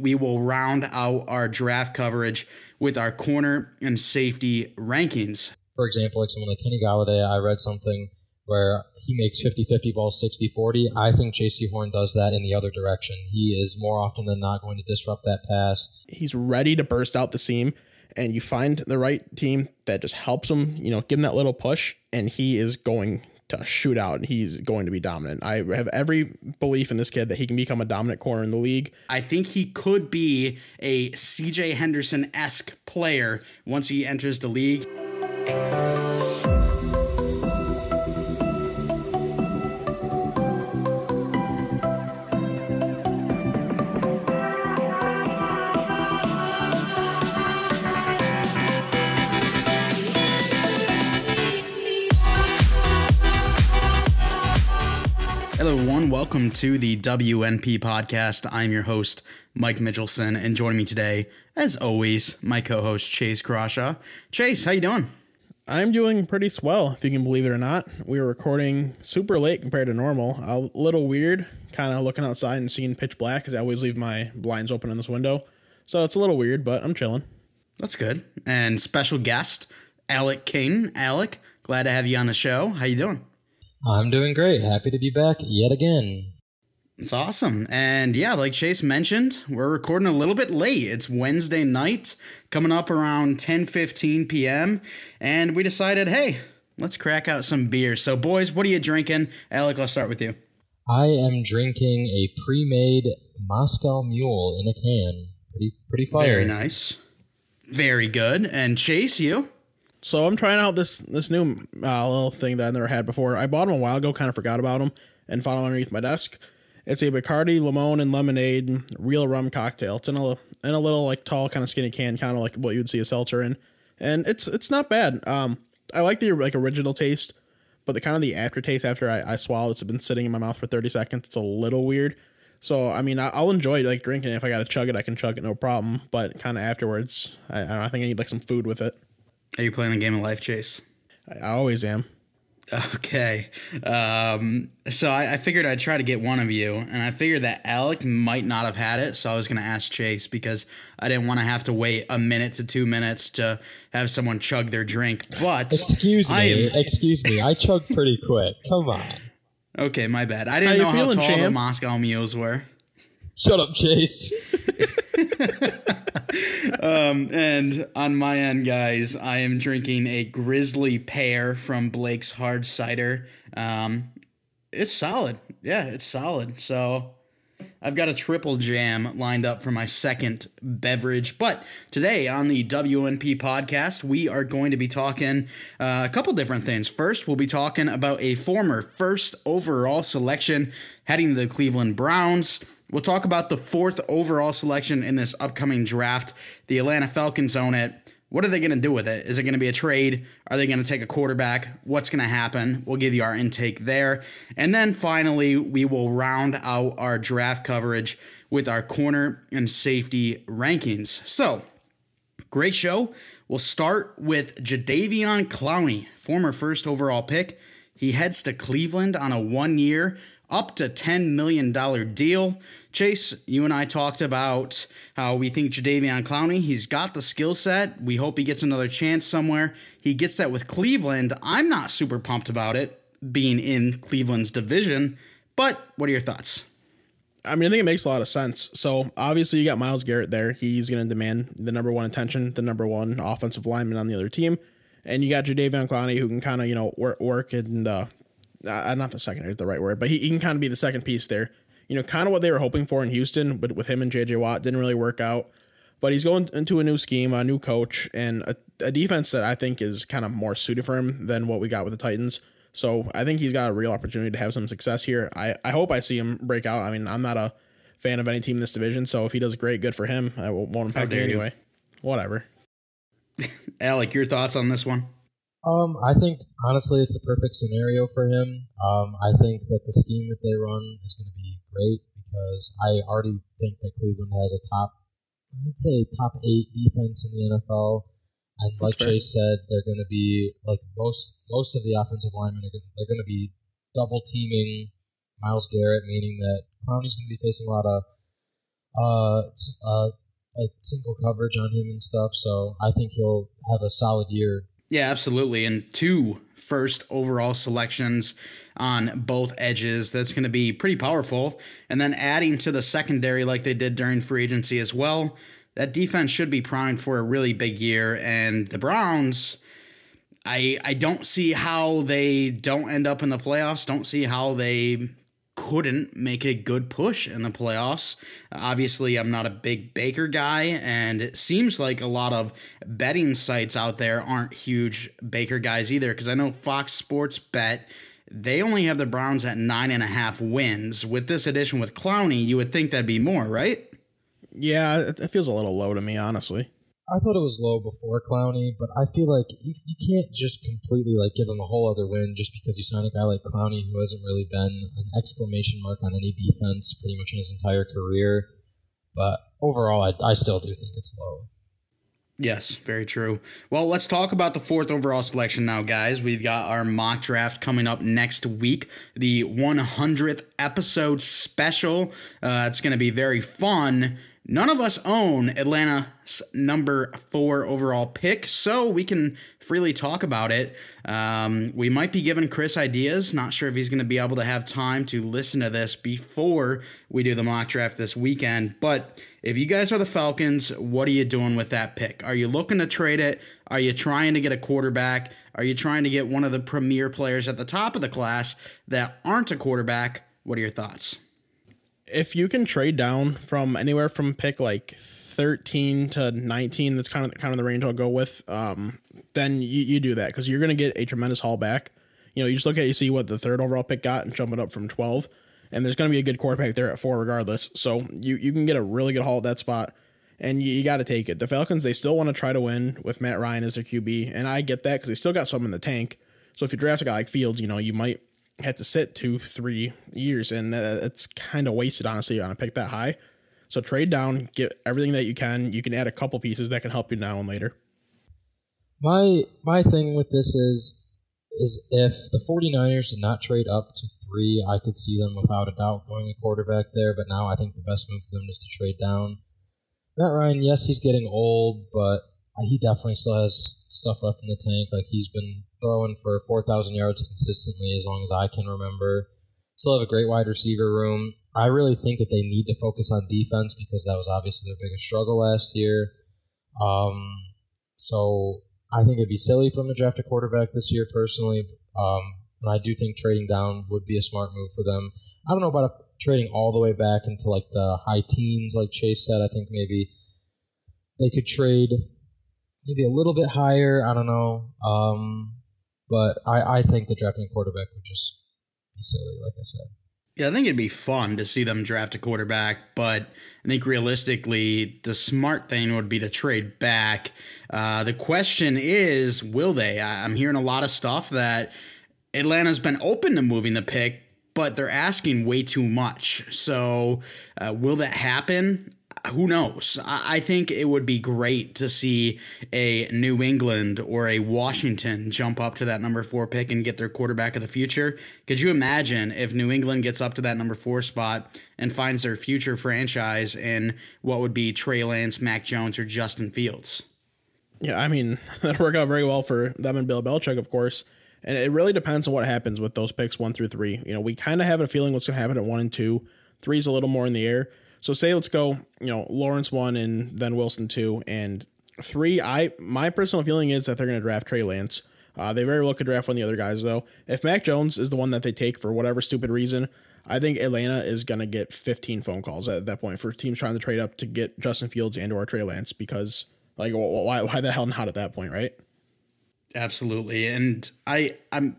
we will round out our draft coverage with our corner and safety rankings. For example, like someone like Kenny Golladay, I read something where he makes 50-50 balls 60-40. I think Jaycee Horn does that in the other direction. He is more often than not going to disrupt that pass. He's ready to burst out the seam and you find the right team that just helps him, you know, give him that little push and he is going to shoot out and he's going to be dominant. I have every belief in this kid that he can become a dominant corner in the league. I think he could be a CJ Henderson esque player once he enters the league. Welcome to the WNP podcast. I'm your host, Mike Mitchelson, and joining me today, as always, my co-host Chase Crawshaw. Chase, how you doing? I'm doing pretty swell, if you can believe it or not. We were recording super late compared to normal. A little weird, kind of looking outside and seeing pitch black because I always leave my blinds open in this window. So it's a little weird, but I'm chilling. That's good. And special guest, Alec King. Alec, glad to have you on the show. How you doing? I'm doing great. Happy to be back yet again. It's awesome. And yeah, like Chase mentioned, we're recording a little bit late. It's Wednesday night, coming up around 10 15 p.m. And we decided, hey, let's crack out some beer. So, boys, what are you drinking? Alec, I'll start with you. I am drinking a pre-made Moscow Mule in a can. Pretty pretty fire. Very nice. Very good. And Chase, you? So I'm trying out this this new uh, little thing that I never had before. I bought them a while ago, kind of forgot about them, and found them underneath my desk. It's a Bacardi lemon and lemonade real rum cocktail. It's in a in a little like tall kind of skinny can, kind of like what you'd see a seltzer in, and it's it's not bad. Um, I like the like original taste, but the kind of the aftertaste after I, I swallowed it's been sitting in my mouth for 30 seconds. It's a little weird. So I mean, I, will enjoy like drinking. It. If I got to chug it, I can chug it, no problem. But kind of afterwards, I, I, I think I need like some food with it. Are you playing the game of life, Chase? I always am. Okay. Um, so I, I, figured I'd try to get one of you, and I figured that Alec might not have had it, so I was going to ask Chase because I didn't want to have to wait a minute to two minutes to have someone chug their drink. But excuse me, am, excuse me, I chug pretty quick. Come on. Okay, my bad. I didn't how know how tall champ? the Moscow mules were. Shut up, Chase. um, and on my end, guys, I am drinking a Grizzly Pear from Blake's Hard Cider. Um, it's solid. Yeah, it's solid. So I've got a triple jam lined up for my second beverage. But today on the WNP podcast, we are going to be talking uh, a couple different things. First, we'll be talking about a former first overall selection heading to the Cleveland Browns. We'll talk about the fourth overall selection in this upcoming draft. The Atlanta Falcons own it. What are they going to do with it? Is it going to be a trade? Are they going to take a quarterback? What's going to happen? We'll give you our intake there. And then finally, we will round out our draft coverage with our corner and safety rankings. So, great show. We'll start with Jadeveon Clowney, former first overall pick. He heads to Cleveland on a one year, up to $10 million deal. Chase, you and I talked about how we think Jadeveon Clowney, he's got the skill set. We hope he gets another chance somewhere. He gets that with Cleveland. I'm not super pumped about it being in Cleveland's division, but what are your thoughts? I mean, I think it makes a lot of sense. So obviously, you got Myles Garrett there. He's going to demand the number one attention, the number one offensive lineman on the other team, and you got Jadeveon Clowney who can kind of you know work work in the uh, not the secondary is the right word, but he, he can kind of be the second piece there. You know, kind of what they were hoping for in Houston, but with him and JJ Watt didn't really work out. But he's going into a new scheme, a new coach, and a, a defense that I think is kind of more suited for him than what we got with the Titans. So I think he's got a real opportunity to have some success here. I, I hope I see him break out. I mean, I'm not a fan of any team in this division, so if he does great, good for him. I won't impact me anyway. You. Whatever. Alec, your thoughts on this one? Um, I think honestly, it's the perfect scenario for him. Um, I think that the scheme that they run is going to be great because I already think that Cleveland has a top, I'd say top eight defense in the NFL. And like Chase said, they're going to be like most most of the offensive linemen are going, they're going to be double teaming Myles Garrett, meaning that Clowney's going to be facing a lot of uh, uh, like single coverage on him and stuff. So I think he'll have a solid year. Yeah, absolutely. And two first overall selections on both edges. That's going to be pretty powerful. And then adding to the secondary like they did during free agency as well. That defense should be primed for a really big year. And the Browns, I I don't see how they don't end up in the playoffs. Don't see how they couldn't make a good push in the playoffs. Obviously, I'm not a big Baker guy, and it seems like a lot of betting sites out there aren't huge Baker guys either. Because I know Fox Sports Bet they only have the Browns at nine and a half wins. With this addition with Clowney, you would think that'd be more, right? Yeah, it feels a little low to me, honestly. I thought it was low before Clowney, but I feel like you, you can't just completely like give him a whole other win just because you sign a guy like Clowney who hasn't really been an exclamation mark on any defense pretty much in his entire career. But overall, I, I still do think it's low. Yes, very true. Well, let's talk about the fourth overall selection now, guys. We've got our mock draft coming up next week, the 100th episode special. Uh, it's going to be very fun. None of us own Atlanta's number four overall pick, so we can freely talk about it. Um, we might be giving Chris ideas. Not sure if he's going to be able to have time to listen to this before we do the mock draft this weekend. But if you guys are the Falcons, what are you doing with that pick? Are you looking to trade it? Are you trying to get a quarterback? Are you trying to get one of the premier players at the top of the class that aren't a quarterback? What are your thoughts? If you can trade down from anywhere from pick like 13 to 19 that's kind of kind of the range I'll go with um, then you, you do that because you're going to get a tremendous haul back. You know you just look at you see what the third overall pick got and jump it up from 12 and there's going to be a good quarterback there at four regardless. So you, you can get a really good haul at that spot and you, you got to take it. The Falcons they still want to try to win with Matt Ryan as their QB and I get that because they still got some in the tank. So if you draft a guy like Fields you know you might had to sit two, three years, and uh, it's kind of wasted, honestly, on a pick that high. So trade down, get everything that you can. You can add a couple pieces that can help you now and later. My my thing with this is is if the 49ers did not trade up to three, I could see them without a doubt going a quarterback there. But now I think the best move for them is to trade down. Matt Ryan, yes, he's getting old, but he definitely still has stuff left in the tank. Like he's been throwing for 4,000 yards consistently as long as I can remember. Still have a great wide receiver room. I really think that they need to focus on defense because that was obviously their biggest struggle last year. Um, so I think it'd be silly for them to draft a quarterback this year, personally. Um, and I do think trading down would be a smart move for them. I don't know about trading all the way back into like the high teens, like Chase said. I think maybe they could trade maybe a little bit higher. I don't know. Um, but I, I think the drafting quarterback would just be silly, like I said. Yeah, I think it'd be fun to see them draft a quarterback, but I think realistically, the smart thing would be to trade back. Uh, the question is, will they? I'm hearing a lot of stuff that Atlanta's been open to moving the pick, but they're asking way too much. So, uh, will that happen? Who knows? I think it would be great to see a New England or a Washington jump up to that number four pick and get their quarterback of the future. Could you imagine if New England gets up to that number four spot and finds their future franchise in what would be Trey Lance, Mac Jones, or Justin Fields? Yeah, I mean, that'd work out very well for them and Bill Belichick, of course. And it really depends on what happens with those picks one through three. You know, we kind of have a feeling what's going to happen at one and two. Three is a little more in the air. So say let's go, you know, Lawrence one and then Wilson two and three. I my personal feeling is that they're going to draft Trey Lance. Uh, they very well could draft one of the other guys though. If Mac Jones is the one that they take for whatever stupid reason, I think Atlanta is going to get 15 phone calls at that point for teams trying to trade up to get Justin Fields and or Trey Lance because like why why the hell not at that point, right? Absolutely, and I I'm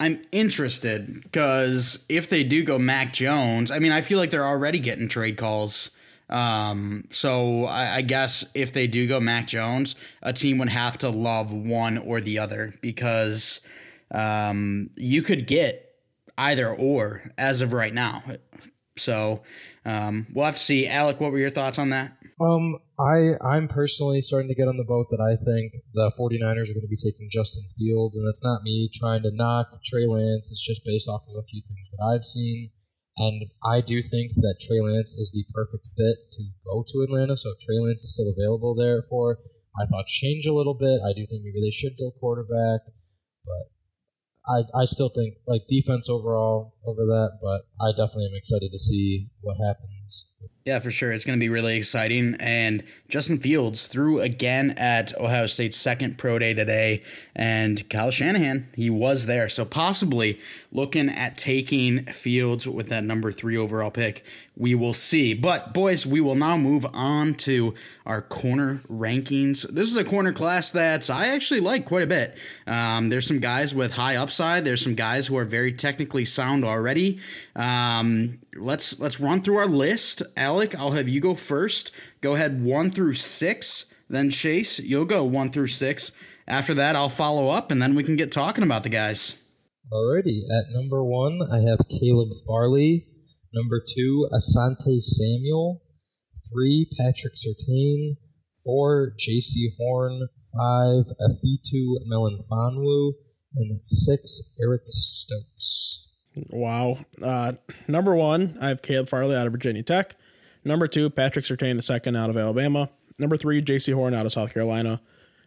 I'm interested because if they do go Mac Jones, I mean, I feel like they're already getting trade calls. Um, so I, I, guess if they do go Mac Jones, a team would have to love one or the other because um, you could get either or as of right now. So um, we'll have to see. Alec, what were your thoughts on that? Um, I I'm personally starting to get on the boat that I think the 49ers are going to be taking Justin Fields, and that's not me trying to knock Trey Lance. It's just based off of a few things that I've seen. And I do think that Trey Lance is the perfect fit to go to Atlanta. So Trey Lance is still available there for, I thought change a little bit. I do think maybe they should go quarterback, but I, I still think like defense overall over that, but I definitely am excited to see what happens. Yeah, for sure. It's going to be really exciting. And Justin Fields threw again at Ohio State's second pro day today. And Kyle Shanahan, he was there. So possibly looking at taking Fields with that number three overall pick. We will see. But, boys, we will now move on to our corner rankings. This is a corner class that I actually like quite a bit. Um, there's some guys with high upside, there's some guys who are very technically sound already. Um, let's let's run through our list. Alec, I'll have you go first. Go ahead one through six. Then Chase, you'll go one through six. After that, I'll follow up, and then we can get talking about the guys. Alrighty, at number one, I have Caleb Farley. Number two, Asante Samuel. Three, Patrick Surtain. Four, Jaycee Horn. Five, Ifeatu Melifonwu. And six, Eric Stokes. Wow. Uh, number one, I have Caleb Farley out of Virginia Tech. Number two, Patrick Surtain the second out of Alabama. Number three, Jaycee Horn out of South Carolina.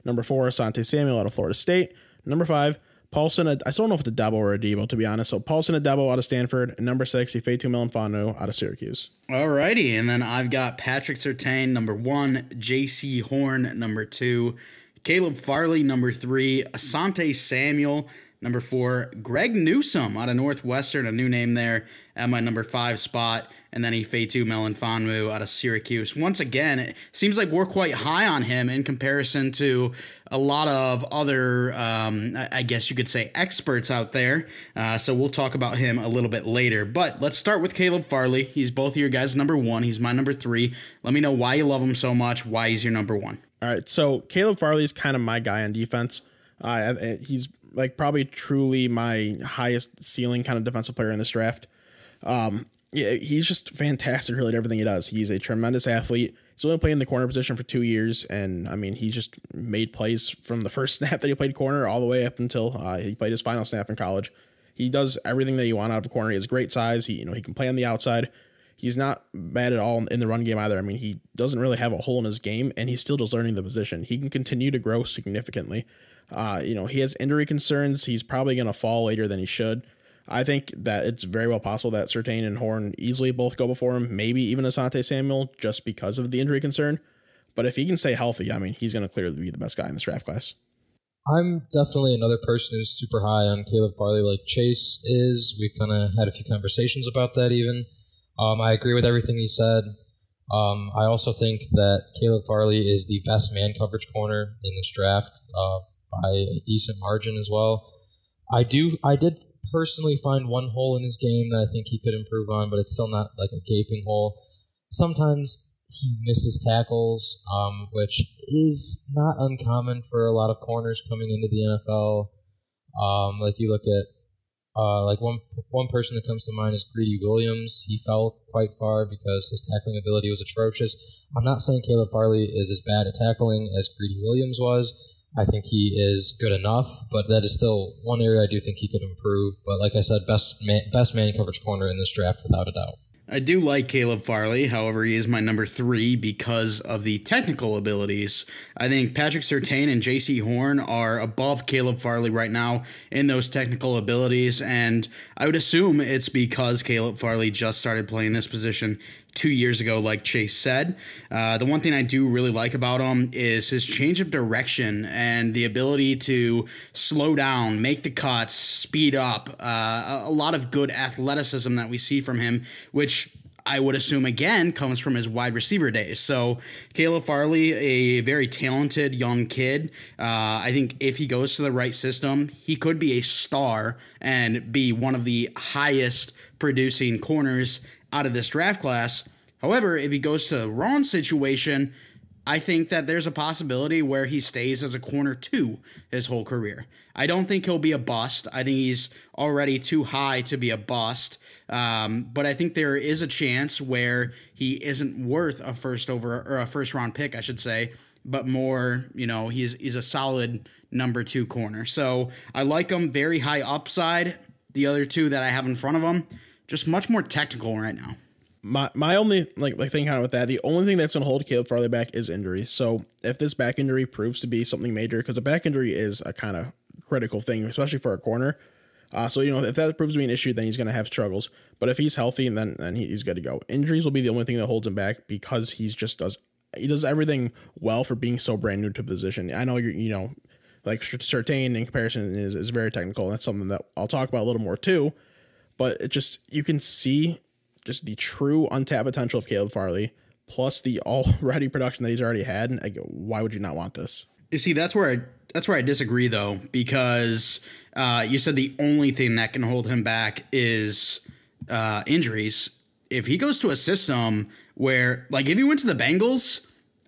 Number four, Asante Samuel out of Florida State. Number five, Paulson, I still don't know if it's a Dabo or a Debo, to be honest. So Paulson Adebo out of Stanford. And number six, Ifeatu Melifonwu out of Syracuse. Alrighty. And then I've got Patrick Surtain, number one, Jaycee Horn, number two, Caleb Farley, number three, Asante Samuel, number four, Greg Newsome out of Northwestern, a new name there at my number five spot and then Ifeatu Melifonwu out of Syracuse. Once again, it seems like we're quite high on him in comparison to a lot of other, um, I guess you could say, experts out there. Uh, so we'll talk about him a little bit later. But let's start with Caleb Farley. He's both of your guys' number one. He's my number three. Let me know why you love him so much, why he's your number one. All right, so Caleb Farley is kind of my guy on defense. Uh, he's like probably truly my highest ceiling kind of defensive player in this draft. Um, yeah, he's just fantastic really at everything he does. He's a tremendous athlete. He's only played in the corner position for two years, and I mean, he just made plays from the first snap that he played corner all the way up until uh, he played his final snap in college. He does everything that you want out of a corner. He has great size. He, you know, he can play on the outside. He's not bad at all in the run game either. I mean, he doesn't really have a hole in his game, and he's still just learning the position. He can continue to grow significantly. Uh, you know, he has injury concerns. He's probably going to fall later than he should. I think that it's very well possible that Surtain and Horn easily both go before him, maybe even Asante Samuel, just because of the injury concern. But if he can stay healthy, I mean, he's going to clearly be the best guy in this draft class. I'm definitely another person who's super high on Caleb Farley, like Chase is. We've kind of had a few conversations about that, even. Um, I agree with everything he said. Um, I also think that Caleb Farley is the best man coverage corner in this draft uh, by a decent margin as well. I do. I did personally find one hole in his game that I think he could improve on, but it's still not like a gaping hole. Sometimes he misses tackles, um, which is not uncommon for a lot of corners coming into the NFL. Um, like you look at, uh, like one one person that comes to mind is Greedy Williams. He fell quite far because his tackling ability was atrocious. I'm not saying Caleb Farley is as bad at tackling as Greedy Williams was, I think he is good enough, but that is still one area I do think he could improve. But like I said, best man, best man coverage corner in this draft without a doubt. I do like Caleb Farley. However, he is my number three because of the technical abilities. I think Patrick Surtain and Jaycee Horn are above Caleb Farley right now in those technical abilities. And I would assume it's because Caleb Farley just started playing this position two years ago, like Chase said. Uh, the one thing I do really like about him is his change of direction and the ability to slow down, make the cuts, speed up. Uh, a lot of good athleticism that we see from him, which I would assume again comes from his wide receiver days. So Caleb Farley, a very talented young kid. Uh, I think if he goes to the right system, he could be a star and be one of the highest producing corners out of this draft class. However, if he goes to the wrong situation, I think that there's a possibility where he stays as a corner two his whole career. I don't think he'll be a bust. I think he's already too high to be a bust. Um, but I think there is a chance where he isn't worth a first over or a first round pick, I should say, but more, you know, he's he's a solid number two corner. So I like him very high upside. The other two that I have in front of him, just much more technical right now. My my only like like thing kind of with that, the only thing that's gonna hold Caleb Farley back is injuries. So if this back injury proves to be something major, because a back injury is a kind of critical thing, especially for a corner. Uh, so you know if that proves to be an issue, then he's gonna have struggles. But if he's healthy, then then he, he's good to go. Injuries will be the only thing that holds him back because he's just does he does everything well for being so brand new to position. I know you're you know like certain in comparison is is very technical. And that's something that I'll talk about a little more too. But it just you can see just the true untapped potential of Caleb Farley, plus the already production that he's already had. Like, why would you not want this? You see, that's where I that's where I disagree though, because uh, you said the only thing that can hold him back is uh, injuries. If he goes to a system where, like, if he went to the Bengals,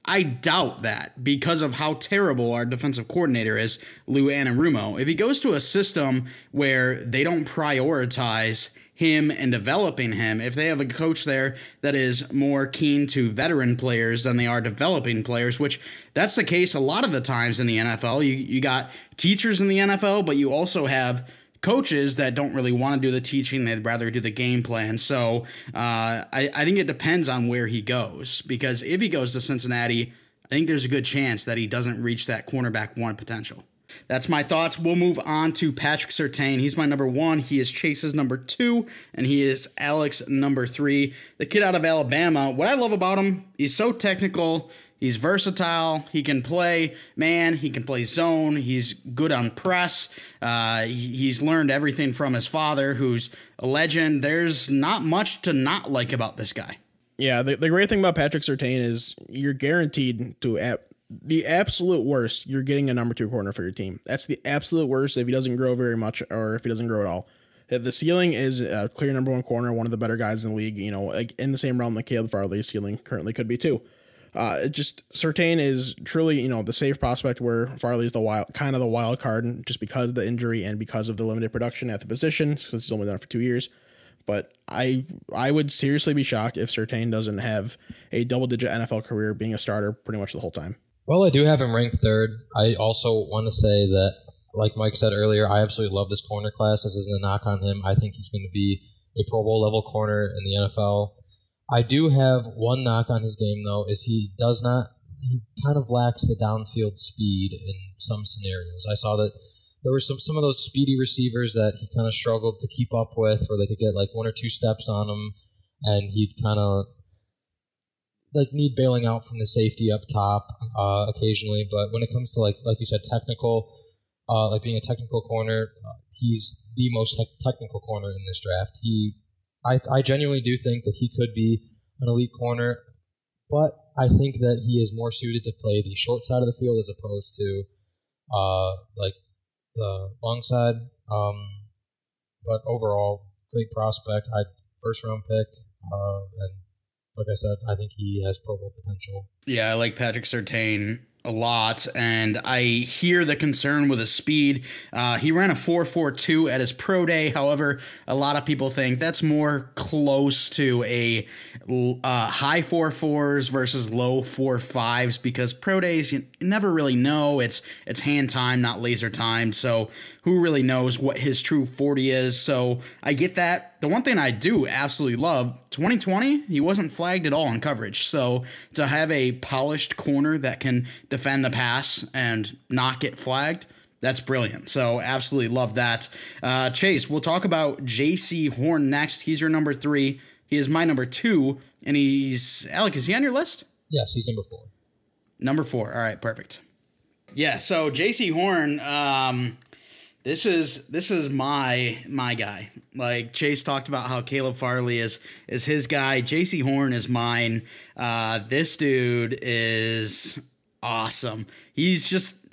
I doubt that because of how terrible our defensive coordinator is, Lou Anarumo. If he goes to a system where they don't prioritize him and developing him, if they have a coach there that is more keen to veteran players than they are developing players, which that's the case a lot of the times in the NFL. You you got teachers in the NFL, but you also have coaches that don't really want to do the teaching they'd rather do the game plan so uh, I, I think it depends on where he goes because if he goes to cincinnati i think there's a good chance that he doesn't reach that cornerback one potential that's my thoughts. We'll move on to Patrick Surtain. He's my number one. He is Chase's number two, and he is Alex number three. The kid out of Alabama. What I love about him, he's so technical. He's versatile. He can play man. He can play zone. He's good on press. Uh, he's learned everything from his father, who's a legend. There's not much to not like about this guy. Yeah, the, the great thing about Patrick Surtain is you're guaranteed to at the absolute worst, you're getting a number two corner for your team. That's the absolute worst if he doesn't grow very much or if he doesn't grow at all. The ceiling is a clear number one corner, one of the better guys in the league, you know, like in the same realm that Caleb Farley's ceiling currently could be too. Uh, just Surtain is truly, you know, the safe prospect where Farley's the wild, kind of the wild card, just because of the injury and because of the limited production at the position, since he's only done it for two years. But I I would seriously be shocked if Surtain doesn't have a double digit NFL career being a starter pretty much the whole time. Well, I do have him ranked third. I also want to say that, like Mike said earlier, I absolutely love this corner class. This isn't a knock on him. I think he's going to be a Pro Bowl level corner in the NFL. I do have one knock on his game though, is he does not he kind of lacks the downfield speed in some scenarios. I saw that there were some some of those speedy receivers that he kind of struggled to keep up with, where they could get like one or two steps on him, and he'd kind of like need bailing out from the safety up top uh, occasionally, but when it comes to like like you said, technical, uh, like being a technical corner, uh, he's the most te- technical corner in this draft. He, I, I genuinely do think that he could be an elite corner, but I think that he is more suited to play the short side of the field as opposed to, uh, like the long side. Um, but overall, great prospect. I first round pick, uh, and like I said, I think he has Pro Bowl potential. Yeah, I like Patrick Surtain a lot, and I hear the concern with his speed. Uh, he ran a 4.42 at his pro day. However, a lot of people think that's more close to a uh, high 4.4s versus low 4.5s because pro days you never really know. It's it's hand time, not laser timed. So who really knows what his true 40 is? So I get that. The one thing I do absolutely love 2020, he wasn't flagged at all in coverage. So to have a polished corner that can defend the pass and not get flagged, that's brilliant. So absolutely love that. Uh, Chase, we'll talk about Jaycee Horn next. He's your number three. He is my number two, and he's Alec. Is he on your list? Yes, he's number four. Number four. All right, perfect. Yeah. So Jaycee Horn. Um, this is this is my my guy. Like Chase talked about how Caleb Farley is is his guy. J.C. Horn is mine. Uh, this dude is awesome. He's just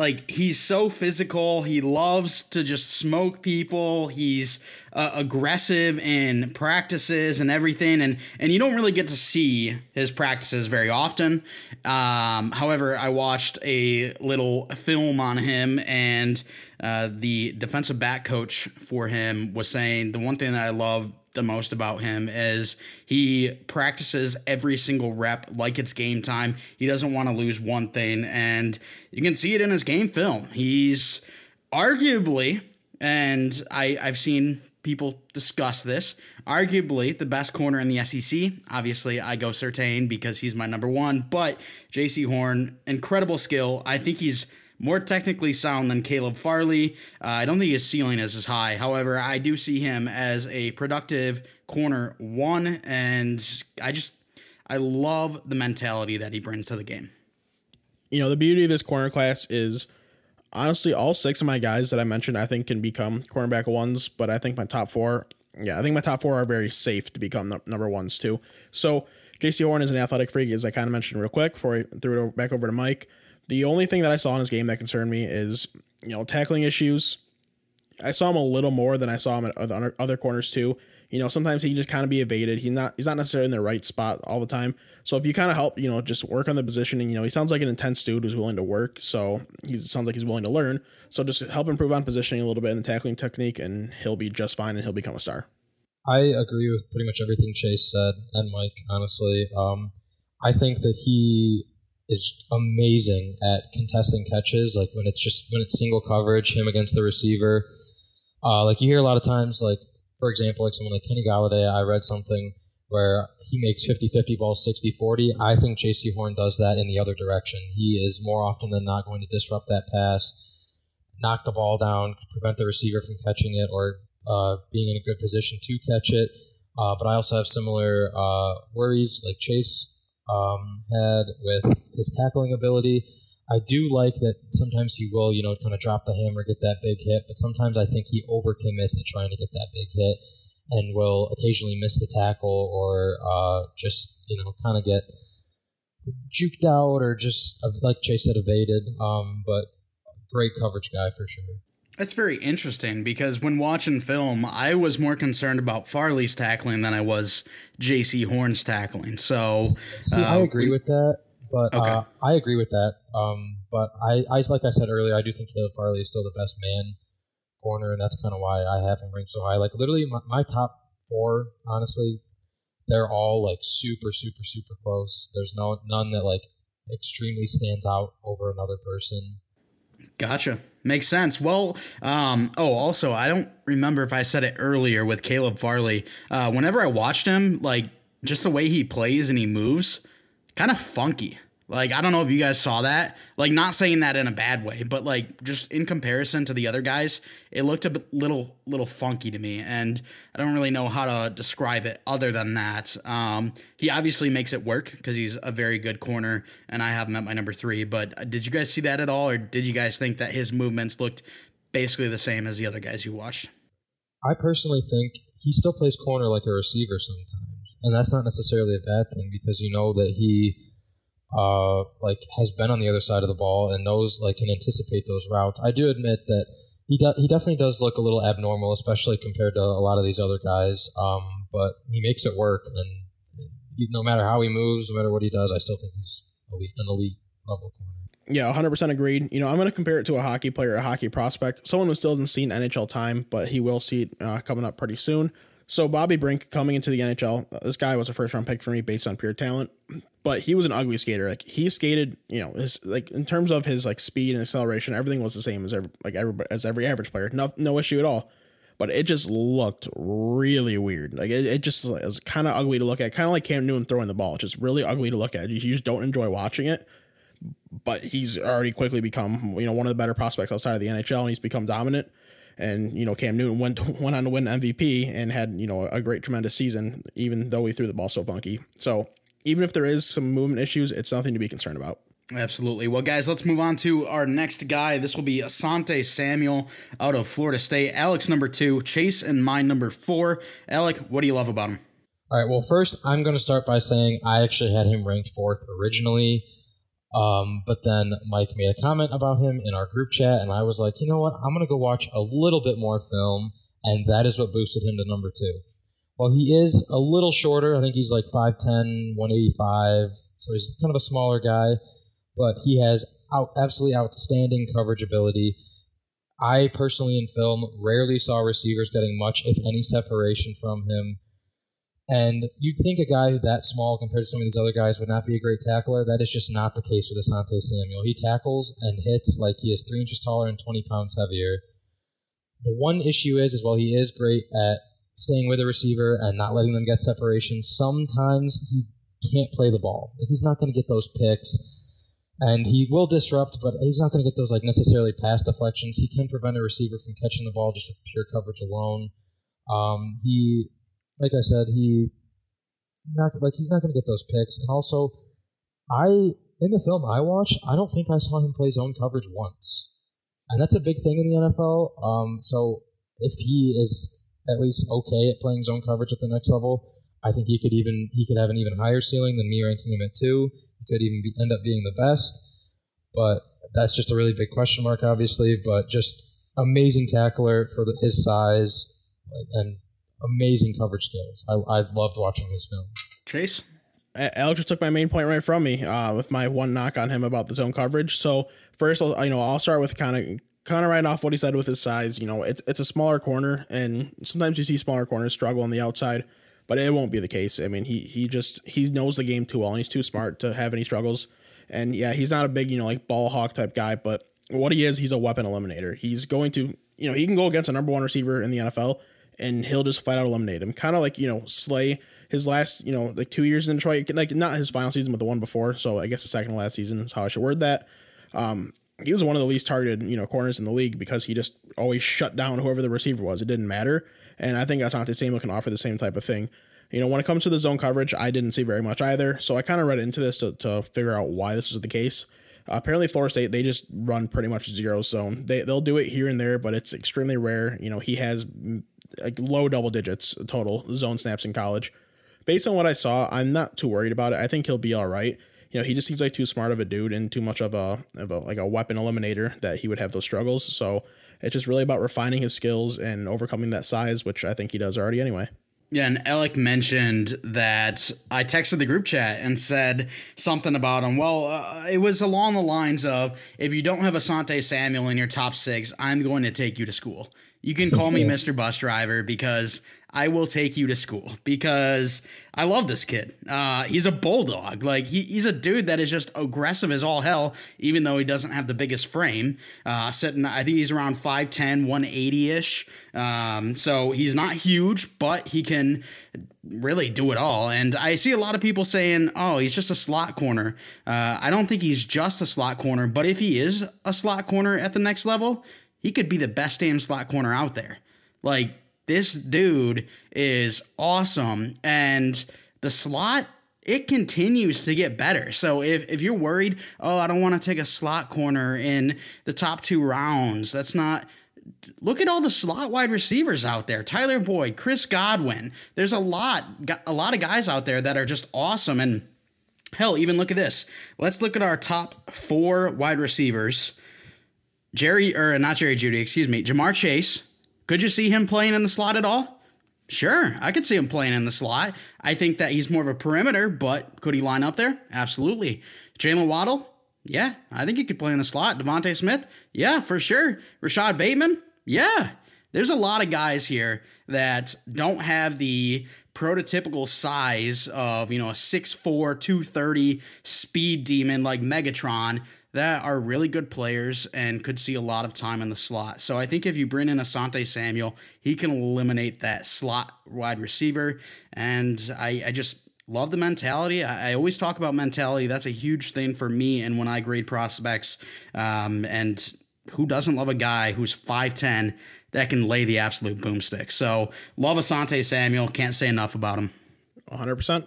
like he's so physical. He loves to just smoke people. He's uh, aggressive in practices and everything, and and you don't really get to see his practices very often. Um, however, I watched a little film on him, and uh, the defensive back coach for him was saying the one thing that I love the most about him is he practices every single rep like it's game time. He doesn't want to lose one thing, and you can see it in his game film. He's arguably, and I, I've seen people discuss this. Arguably the best corner in the SEC. Obviously, I go Surtain because he's my number one. But Jaycee Horn, incredible skill. I think he's more technically sound than Caleb Farley. Uh, I don't think his ceiling is as high. However, I do see him as a productive corner one, and I just I love the mentality that he brings to the game. You know, the beauty of this corner class is honestly all six of my guys that I mentioned I think can become cornerback ones, but I think my top four, yeah, I think my top four are very safe to become number ones too. So Jaycee Horn is an athletic freak, as I kind of mentioned real quick before I threw it back over to Mike. The only thing that I saw in his game that concerned me is, you know, tackling issues. I saw him a little more than I saw him at other, other corners too. You know, sometimes he just kind of be evaded. He's not he's not necessarily in the right spot all the time. So if you kind of help, you know, just work on the positioning, you know, he sounds like an intense dude who's willing to work. So he sounds like he's willing to learn. So just help improve on positioning a little bit in the tackling technique, and he'll be just fine, and he'll become a star. I agree with pretty much everything Chase said and Mike. Honestly, um, I think that he is amazing at contesting catches. Like when it's just when it's single coverage, him against the receiver. Uh, like you hear a lot of times, like for example, like someone like Kenny Golladay. I read something where he makes 50-50 balls 60-40. I think Jaycee Horn does that in the other direction. He is more often than not going to disrupt that pass, knock the ball down, prevent the receiver from catching it or uh, being in a good position to catch it. Uh, but I also have similar uh, worries like Chase um, had with his tackling ability. I do like that sometimes he will, you know, kind of drop the hammer, get that big hit, but sometimes I think he overcommits to trying to get that big hit and will occasionally miss the tackle or uh, just, you know, kind of get juked out or just, like Chase said, evaded. Um, but great coverage guy for sure. That's very interesting because when watching film, I was more concerned about Farley's tackling than I was Jaycee Horn's tackling. So, see, uh, I agree with that, but okay. uh, I agree with that. Um, but I, I, like I said earlier, I do think Caleb Farley is still the best man corner, and that's kind of why I have him ranked so high. Like literally, my, my top four, honestly, they're all like super, super, super close. There's no none that like extremely stands out over another person. Gotcha. Makes sense. Well, um, oh, also, I don't remember if I said it earlier with Caleb Farley. Uh, whenever I watched him, like just the way he plays and he moves, kind of funky. Like I don't know if you guys saw that. Like not saying that in a bad way, but like just in comparison to the other guys, it looked a little little funky to me, and I don't really know how to describe it other than that. Um, he obviously makes it work because he's a very good corner, and I have him at my number three. But uh, did you guys see that at all, or did you guys think that his movements looked basically the same as the other guys you watched? I personally think he still plays corner like a receiver sometimes, and that's not necessarily a bad thing because you know that he uh, like has been on the other side of the ball and knows like can anticipate those routes. I do admit that he de- he definitely does look a little abnormal, especially compared to a lot of these other guys. Um, but he makes it work, and he, no matter how he moves, no matter what he does, I still think he's elite, an elite level corner. Yeah, 100% agreed. You know, I'm going to compare it to a hockey player, a hockey prospect, someone who still hasn't seen NHL time, but he will see it uh, coming up pretty soon. So Bobby Brink coming into the NHL, uh, this guy was a first round pick for me based on pure talent, but he was an ugly skater. Like he skated, you know, his like in terms of his like speed and acceleration, everything was the same as every like every as every average player. No no issue at all. But it just looked really weird. Like it, it just it was kind of ugly to look at. Kind of like Cam Newton throwing the ball. It's just really ugly to look at. You just don't enjoy watching it. But he's already quickly become, you know, one of the better prospects outside of the NHL, and he's become dominant and you know Cam Newton went went on to win MVP and had you know a great tremendous season even though he threw the ball so funky. So even if there is some movement issues, it's nothing to be concerned about. Absolutely. Well, guys, let's move on to our next guy. This will be Asante Samuel out of Florida State. Alex number two, Chase and mine number four. Alec, what do you love about him? All right. Well, first, I'm going to start by saying I actually had him ranked fourth originally. Um, but then Mike made a comment about him in our group chat, and I was like, you know what? I'm going to go watch a little bit more film, and that is what boosted him to number two. Well, he is a little shorter. I think he's like 5'10, 185, so he's kind of a smaller guy, but he has out, absolutely outstanding coverage ability. I personally, in film, rarely saw receivers getting much, if any, separation from him and you'd think a guy that small compared to some of these other guys would not be a great tackler. That is just not the case with Asante Samuel. He tackles and hits like he is three inches taller and 20 pounds heavier. The one issue is, is while he is great at staying with a receiver and not letting them get separation, sometimes he can't play the ball. He's not going to get those picks and he will disrupt, but he's not going to get those like necessarily pass deflections. He can prevent a receiver from catching the ball just with pure coverage alone. Um, he, like I said, he not like he's not going to get those picks, and also, I in the film I watched, I don't think I saw him play zone coverage once, and that's a big thing in the NFL. Um, so if he is at least okay at playing zone coverage at the next level, I think he could even he could have an even higher ceiling than me ranking him at two. He could even be, end up being the best, but that's just a really big question mark, obviously. But just amazing tackler for the, his size and amazing coverage skills. I, I loved watching his film. Chase? Alex just took my main point right from me uh, with my one knock on him about the zone coverage. So first, I'll, you know, I'll start with kind of kind of right off what he said with his size. You know, it's it's a smaller corner, and sometimes you see smaller corners struggle on the outside but it won't be the case. I mean, he he just he knows the game too well, and he's too smart to have any struggles. And yeah, he's not a big you know like ball hawk type guy, but what he is, he's a weapon eliminator. He's going to you know he can go against a number one receiver in the NFL, and he'll just flat out eliminate him. Kind of like you know Slay his last you know like two years in Detroit, like not his final season, but the one before. So I guess the second last season is how I should word that. Um, he was one of the least targeted, you know, corners in the league because he just always shut down whoever the receiver was. It didn't matter. And I think Asante Samuel can offer the same type of thing. You know, when it comes to the zone coverage, I didn't see very much either. So I kind of read into this to, to figure out why this is the case. Uh, apparently, Florida State they just run pretty much zero zone. They they'll do it here and there, but it's extremely rare. You know, he has like low double digits total zone snaps in college. Based on what I saw, I'm not too worried about it. I think he'll be all right. You know, he just seems like too smart of a dude and too much of a of a like a weapon eliminator that he would have those struggles. So it's just really about refining his skills and overcoming that size, which I think he does already anyway. Yeah, and Alec mentioned that I texted the group chat and said something about him. Well, uh, it was along the lines of if you don't have Asante Samuel in your top six, I'm going to take you to school. You can call me Mr. Bus Driver because I will take you to school because I love this kid. Uh, he's a bulldog. Like he, he's a dude that is just aggressive as all hell, even though he doesn't have the biggest frame. Uh, sitting, I think he's around 5'10", 180 ish. Um, so he's not huge, but he can really do it all. And I see a lot of people saying, "Oh, he's just a slot corner." Uh, I don't think he's just a slot corner, but if he is a slot corner at the next level, he could be the best damn slot corner out there. Like this dude is awesome. And the slot, it continues to get better. So if, if you're worried, oh, I don't want to take a slot corner in the top two rounds, that's not. Look at all the slot wide receivers out there. Tyler Boyd, Chris Godwin. There's a lot, a lot of guys out there that are just awesome. And hell, even look at this. Let's look at our top four wide receivers. Jerry, or uh, not Jerry Jeudy, excuse me, Ja'Marr Chase, could you see him playing in the slot at all? Sure, I could see him playing in the slot. I think that he's more of a perimeter, but could he line up there? Absolutely. Jaylen Waddle? Yeah, I think he could play in the slot. DeVonta Smith? Yeah, for sure. Rashod Bateman? Yeah. There's a lot of guys here that don't have the prototypical size of, you know, a 6'4, 230 speed demon like Megatron that are really good players and could see a lot of time in the slot. So I think if you bring in Asante Samuel, he can eliminate that slot wide receiver. And I, I just love the mentality. I, I, always talk about mentality. That's a huge thing for me and when I grade prospects. Um, and who doesn't love a guy who's 5'10 that can lay the absolute boomstick? So love Asante Samuel. Can't say enough about him. 100%.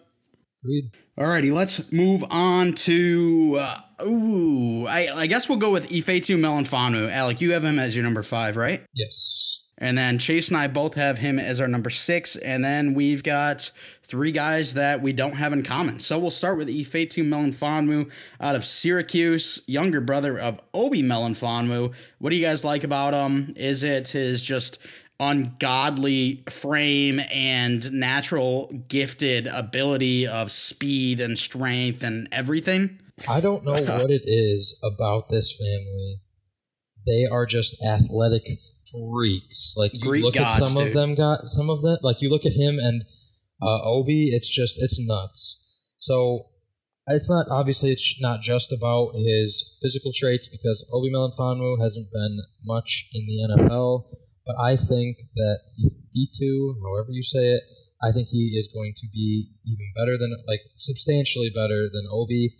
Agreed. Alrighty, let's move on to. Uh, ooh, I, I guess we'll go with Ifeatu Melifonwu. Alec, you have him as your number five, right? Yes. And then Chase and I both have him as our number six. And then we've got three guys that we don't have in common. So we'll start with Ifeatu Melifonwu out of Syracuse, younger brother of Obi Melifonwu. What do you guys like about him? Is it his just ungodly frame and natural gifted ability of speed and strength and everything. I don't know what it is about this family. They are just athletic freaks. Like you Greek look gods, at some dude. of them got some of them like you look at him and uh, Obi, it's just it's nuts. So it's not obviously it's not just about his physical traits because Obi Melifonwu hasn't been much in the NFL but I think that E2, however you say it, I think he is going to be even better than, like, substantially better than Obi.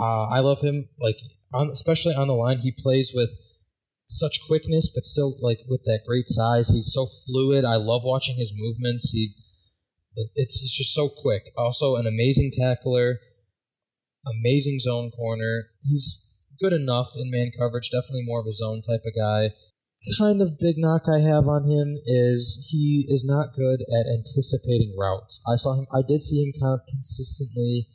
Uh, I love him, like, on, especially on the line. He plays with such quickness, but still, like, with that great size. He's so fluid. I love watching his movements. He, it's, it's just so quick. Also, an amazing tackler, amazing zone corner. He's good enough in man coverage, definitely more of a zone type of guy kind of big knock I have on him is he is not good at anticipating routes. I saw him. I did see him kind of consistently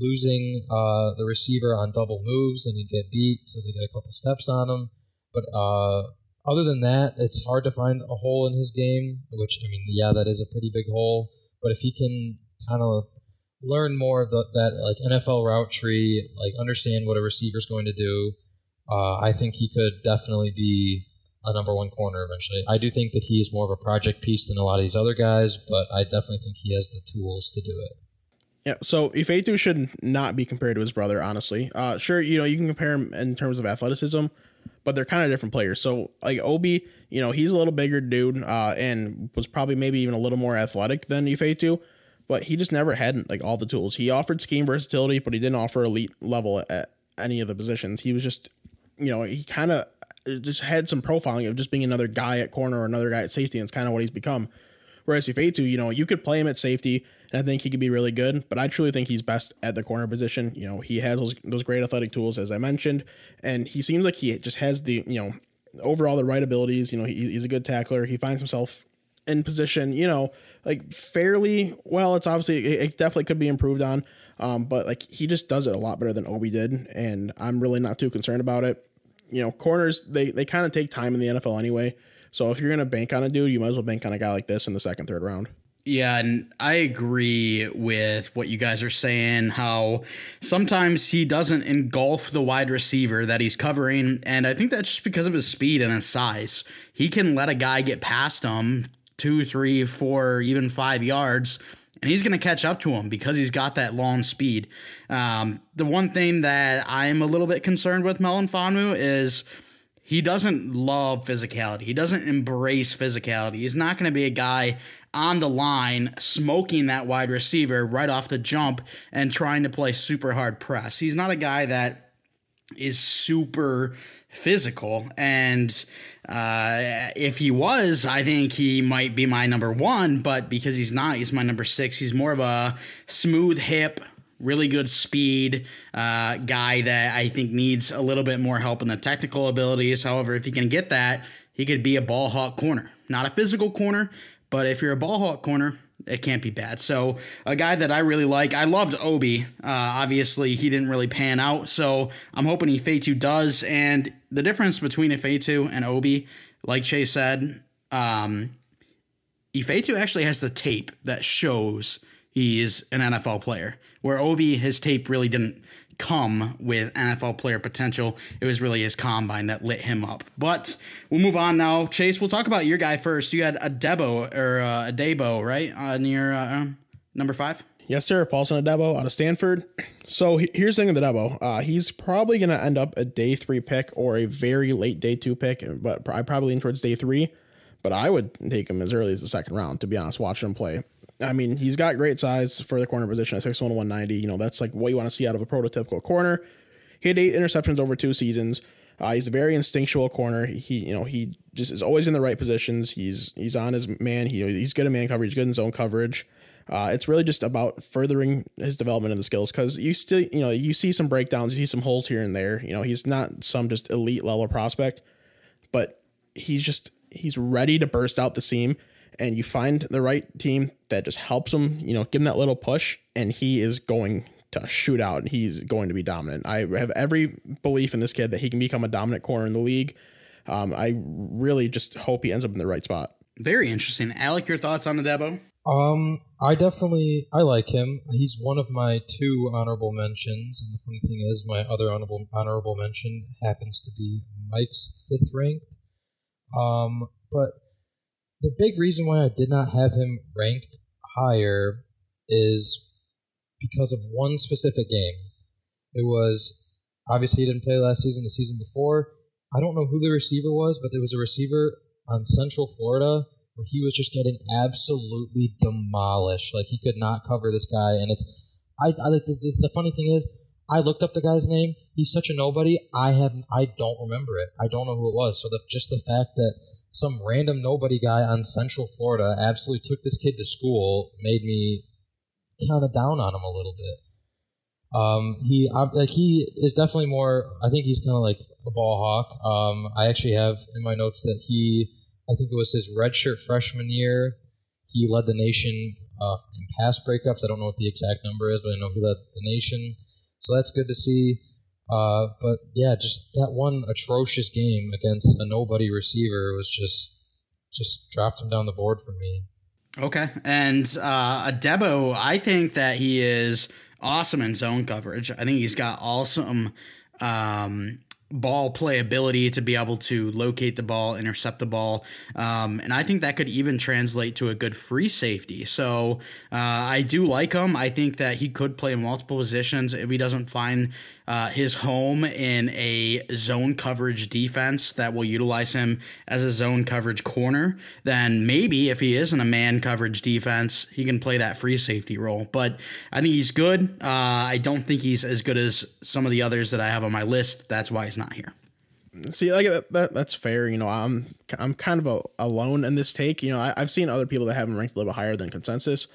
losing uh, the receiver on double moves, and he'd get beat, so they get a couple steps on him. But uh, other than that, it's hard to find a hole in his game. Which I mean, yeah, that is a pretty big hole. But if he can kind of learn more of the, that like NFL route tree, like understand what a receiver's going to do, uh, I think he could definitely be a number one corner eventually. I do think that he is more of a project piece than a lot of these other guys, but I definitely think he has the tools to do it. Yeah, so Ifeatu should not be compared to his brother, honestly. Uh, sure, you know, you can compare him in terms of athleticism, but they're kind of different players. So, like Obi, you know, he's a little bigger dude uh, and was probably maybe even a little more athletic than Ifeatu, but he just never had like all the tools. He offered scheme versatility, but he didn't offer elite level at any of the positions. He was just you know, he kind of just had some profiling of just being another guy at corner or another guy at safety, and it's kind of what he's become. Whereas Ifeatu, you know, you could play him at safety, and I think he could be really good. But I truly think he's best at the corner position. You know, he has those those great athletic tools, as I mentioned, and he seems like he just has the you know overall the right abilities. You know, he, he's a good tackler. He finds himself in position, you know, like fairly well. It's obviously it, definitely could be improved on, um, but like he just does it a lot better than Obi did, and I'm really not too concerned about it you know, corners they they kind of take time in the NFL anyway. So if you're gonna bank on a dude, you might as well bank on a guy like this in the second, third round. Yeah, and I agree with what you guys are saying. How sometimes he doesn't engulf the wide receiver that he's covering, and I think that's just because of his speed and his size. He can let a guy get past him two, three, four, even five yards and he's going to catch up to him because he's got that long speed. Um, the one thing that I'm a little bit concerned with Melon Melifonwu is he doesn't love physicality. He doesn't embrace physicality. He's not going to be a guy on the line smoking that wide receiver right off the jump and trying to play super hard press. He's not a guy that is super physical. And uh, if he was, I think he might be my number one. But because he's not, he's my number six. He's more of a smooth hip, really good speed uh, guy that I think needs a little bit more help in the technical abilities. However, if he can get that, he could be a ball hawk corner. Not a physical corner, but if you're a ball hawk corner, it can't be bad. So a guy that I really like, I loved Obi. Uh, obviously, he didn't really pan out, so I'm hoping Ifeatu does. And the difference between Ifeatu and Obi, like Chase said, um, Ifeatu actually has the tape that shows he's an NFL player, where Obi his tape really didn't come with NFL player potential. It was really his combine that lit him up. But we'll move on now. Chase, we'll talk about your guy first. You had Adebo or uh, Adebo, right? On your uh, um, number five? Yes, sir. Paulson Adebo out of Stanford. So here's the thing with Adebo. Uh, he's probably going to end up a day three pick or a very late day two pick, but I probably lean towards day three. But I would take him as early as the second round, to be honest, watching him play. I mean, he's got great size for the corner position at 6'1", 190. You know, that's like what you want to see out of a prototypical corner. He had eight interceptions over two seasons. Uh, he's a very instinctual corner. He, you know, he just is always in the right positions. He's he's on his man. He he's good in man coverage, He's good in zone coverage. Uh, it's really just about furthering his development of the skills because you still, you know, you see some breakdowns, you see some holes here and there. You know, he's not some just elite level prospect, but he's just he's ready to burst out the seam and you find the right team that just helps him, you know, give him that little push, and he is going to shoot out and he's going to be dominant. I have every belief in this kid that he can become a dominant corner in the league. Um, I really just hope he ends up in the right spot. Very interesting. Alec, your thoughts on the Debo? Um, I definitely I like him. He's one of my two honorable mentions, and the funny thing is, my other honorable honorable mention happens to be Mike's fifth ranked. Um, but the big reason why I did not have him ranked higher is because of one specific game. It was obviously he didn't play last season, the season before. I don't know who the receiver was, but there was a receiver on Central Florida where he was just getting absolutely demolished. Like he could not cover this guy, and it's I, I the, the, the funny thing is I looked up the guy's name. He's such a nobody. I have I don't remember it. I don't know who it was. So the, just the fact that some random nobody guy on Central Florida absolutely took this kid to school made me kind of down on him a little bit. Um, he like he is definitely more. I think he's kind of like a ball hawk. Um, I actually have in my notes that he, I think it was his redshirt freshman year, he led the nation uh, in pass breakups. I don't know what the exact number is, but I know he led the nation. So that's good to see. Uh, but yeah, just that one atrocious game against a nobody receiver was just just dropped him down the board for me. Okay, and uh, Adebo, I think that he is awesome in zone coverage. I think he's got awesome um, ball playability to be able to locate the ball, intercept the ball. Um, and I think that could even translate to a good free safety. So uh, I do like him. I think that he could play multiple positions if he doesn't find uh, his home in a zone coverage defense that will utilize him as a zone coverage corner, then maybe if he is in a man coverage defense, he can play that free safety role. But I think he's good. Uh, I don't think he's as good as some of the others that I have on my list. That's why he's not here. See, like that, that that's fair. You know, I'm I'm kind of a, alone in this take. You know, I, have seen other people that have him ranked a little bit higher than consensus,